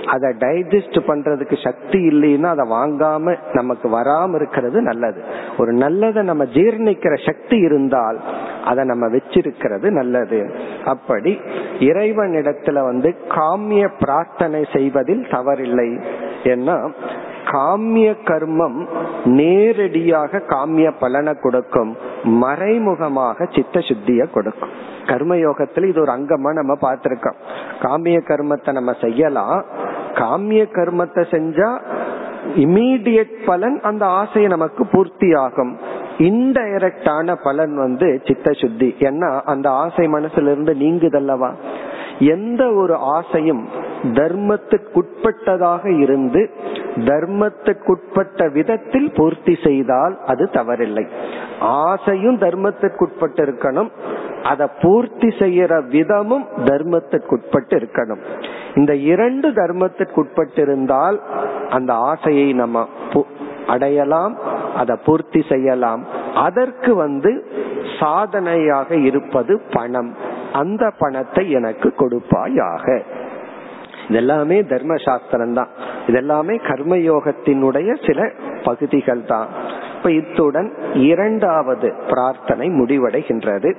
அதை டைஜஸ்ட் பண்றதுக்கு சக்தி இல்லைன்னா அதை வாங்காம நமக்கு வராம இருக்கிறது நல்லது. ஒரு நல்லதை நம்ம ஜீர்ணிக்கிற சக்தி இருந்தால் அதை நம்ம வச்சிருக்கிறது நல்லது. அப்படி இறைவனிடத்துல வந்து காமிய பிரார்த்தனை செய்வதில் தவறில்லை. ஏன்னா காமிய கர்மம் நேரடியாக காமிய பலனை கொடுக்கும் மறைமுகமாக சித்த சுத்திய கொடுக்கும். கர்மயோகத்துல இது ஒரு அங்கமா நம்ம பார்த்திருக்கோம். காமிய கர்மத்தை நம்ம செய்யலாம். காமிய கர்மத்தை செஞ்சா இமீடியட் பலன் அந்த ஆசை நமக்கு பூர்த்தி ஆகும் இன்டைரக்டான பலன் வந்து சித்த சுத்தி ஏன்னா அந்த ஆசை மனசுல இருந்து நீங்குதல்லவா? எந்த ஒரு ஆசையும் தர்மத்துக்குட்பட்டதாக இருந்து தர்மத்துக்குட்பட்ட விதத்தில் பூர்த்தி செய்தால் அது தவறில்லை. ஆசையும் தர்மத்துக்குட்பட்டு இருக்கணும் அதை பூர்த்தி செய்யற விதமும் தர்மத்துக்குட்பட்டு இருக்கணும் இந்த இரண்டு தர்மத்துக்குட்பட்டு இருந்தால் அந்த ஆசையை நம்ம அடையலாம் அதை பூர்த்தி செய்யலாம். அதற்கு வந்து சாதனையாக இருப்பது பணம். அந்த பணத்தை எனக்கு கொடுப்பாயாக. இதெல்லாமே தர்ம சாஸ்திரம் தான் இதெல்லாமே கர்மயோகத்தினுடைய சில பகுதிகள் தான் இப்ப இத்துடன் இரண்டாவது பிரார்த்தனை முடிவடைகின்றது.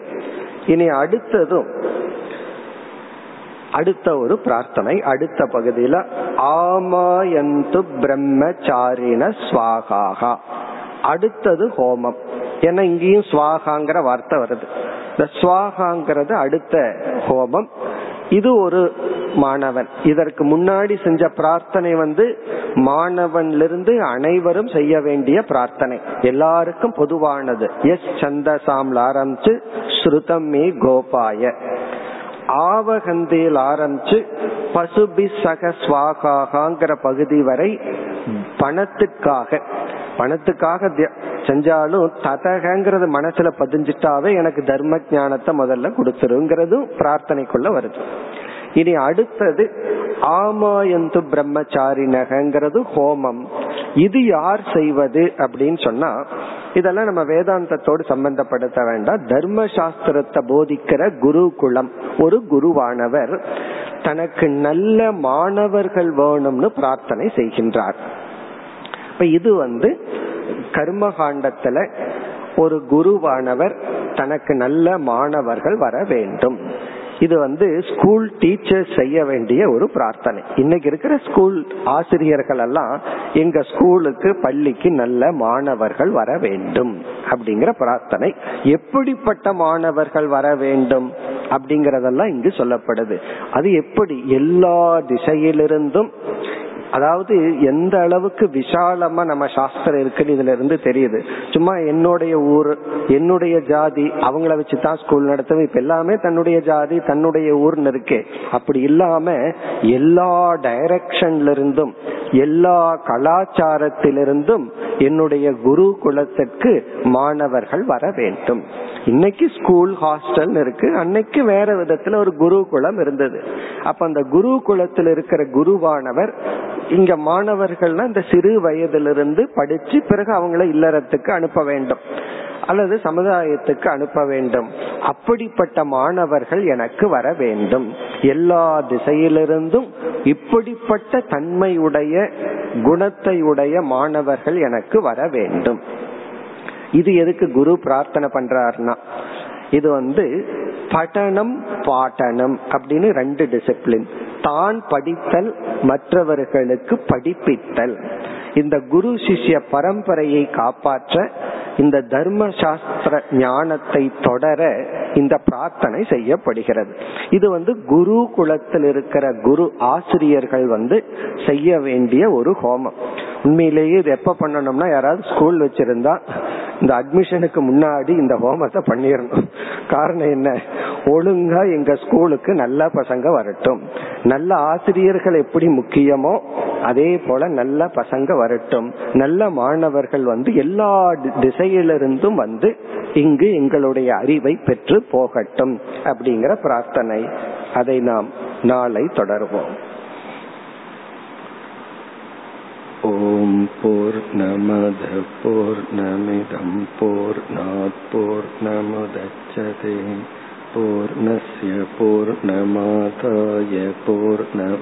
இனி அடுத்ததும் அடுத்த ஒரு பிரார்த்தனை. அடுத்த பகுதியில ஆமாயந்து பிரம்மச்சாரிண சுவாகாகா. அடுத்தது ஹோமம். ஏன்னா இங்கேயும் ஸ்வாகாங்கிற வார்த்தை வருது. இந்த ஸ்வாகாங்கிறது அடுத்த ஹோமம் இது ஒரு மாணவன். இதற்கு முன்னாடி செஞ்ச பிரார்த்தனை வந்து மாணவன்லிருந்து அனைவரும் செய்ய வேண்டிய பிரார்த்தனை. எல்லாருக்கும் பொதுவானது. எஸ் சந்தசாம்ல ஆரம்பிச்சு ஸ்ருதம் மே கோபாய. ஆவகந்தியில் ஆரம்பிச்சு பசுபி சக ஸ்வாகாங்கிற பகுதி வரை பணத்துக்காக. பணத்துக்காக செஞ்சாலும் ததகங்கிறது மனசுல பதிஞ்சிட்டாவே எனக்கு தர்ம ஞானத்தை முதல்ல கொடுத்துருங்கிறதும் பிரார்த்தனைக்குள்ள வருது. இனி அடுத்தது ஆமாயந்து பிரம்மச்சாரினகங்கிறது ஹோமம். இது யார் செய்வது அப்படின்னு சொன்னா இதெல்லாம் நம்ம வேதாந்தத்தோடு சம்பந்தப்படுத்த வேண்டாம். தர்ம சாஸ்திரத்தை போதிக்கிற குருகுலம். ஒரு குருவானவர் தனக்கு நல்ல மாணவர்கள் வேணும்னு பிரார்த்தனை செய்கின்றார். இது வந்து கர்மகாண்டத்துல ஒரு குருவானவர் தனக்கு நல்ல மாணவர்கள் வர வேண்டும். இது வந்து ஸ்கூல் டீச்சர் செய்ய வேண்டிய ஒரு பிரார்த்தனை. இன்னைக்கு இருக்கிற ஸ்கூல் ஆசிரியர்கள் எல்லாம் எங்க ஸ்கூலுக்கு பள்ளிக்கு நல்ல மாணவர்கள் வர வேண்டும் அப்படிங்கிற பிரார்த்தனை. எப்படிப்பட்ட மாணவர்கள் வர வேண்டும் அப்படிங்கறதெல்லாம் இங்கு சொல்லப்படுது. அது எப்படி எல்லா திசையிலிருந்தும் அதாவது எந்த அளவுக்கு விசாலமா நம்ம சாஸ்திரம் இருக்குன்னு இதுல இருந்து தெரியுது. சும்மா என்னுடைய ஊர் என்னுடைய ஜாதி அவங்கள வச்சுதான் ஸ்கூல் நடத்தும் இப்ப எல்லாமே தன்னுடைய ஜாதி தன்னுடைய ஊர்னு இருக்கு. அப்படி இல்லாம எல்லா டைரக்ஷன்ல இருந்தும் எல்லா கலாச்சாரத்திலிருந்தும் என்னுடைய குரு குலத்திற்கு மாணவர்கள் வர வேண்டும். இன்னைக்கு ஸ்கூல் ஹாஸ்டல் இருக்கு. அன்னைக்கு வேற விதத்துல ஒரு குரு குலம் இருந்தது. அப்ப அந்த குரு குலத்தில் இருக்கிற குருவானவர் இங்க மாணவர்கள்னா இந்த சிறு வயதிலிருந்து படிச்சு பிறகு அவங்கள இல்லறத்துக்கு அனுப்ப வேண்டும். அல்லது சமுதாயத்துக்கு அனுப்ப வேண்டும். அப்படிப்பட்ட மாணவர்கள் எனக்கு வர வேண்டும். எல்லா திசையிலிருந்தும் இப்படிப்பட்ட தன்மையுடைய குணத்தை உடைய மாணவர்கள் எனக்கு வர வேண்டும். இது எதுக்கு குரு பிரார்த்தனை பண்றாருன்னா இது வந்து பட்டனம் பாட்டனம் அப்படின்னு ரெண்டு டிசிப்ளின் தான் படித்தல் மற்றவர்களுக்கு படிப்பித்தல். இந்த குரு சிஷ்ய பரம்பரையை காப்பாற்ற இந்த தர்ம சாஸ்திர ஞானத்தை தொடர இந்த பிரார்த்தனை செய்யப்படுகிறது. இது வந்து குரு குலத்தில் இருக்கிற குரு ஆசிரியர்கள் வந்து செய்ய வேண்டிய ஒரு ஹோமம். உண்மையிலேயே இது எப்ப பண்ணணும்னா யாராவது ஸ்கூல் வச்சிருந்தா இந்த அட்மிஷனுக்கு முன்னாடி இந்த ஹோமத்தை பண்ணிடணும் காரணம் என்ன? ஒழுங்கா எங்க ஸ்கூலுக்கு நல்ல பசங்க வரட்டும். நல்ல ஆசிரியர்கள் எப்படி முக்கியமோ அதே போல நல்ல பசங்க வரட்டும் நல்ல மாணவர்கள் வந்து எல்லா திசையிலிருந்தும் வந்து இங்கு எங்களுடைய அறிவை பெற்று போகட்டும் அப்படிங்கிற பிரார்த்தனை அதை நாம் நாளை தொடர்வோம் ॐ पूर्णमदः पूर्णमिदं पूर्णात् पूर्णमुदच्छते पूर्णस्य पूर्णमादाय पूर्णमेवावशिष्यते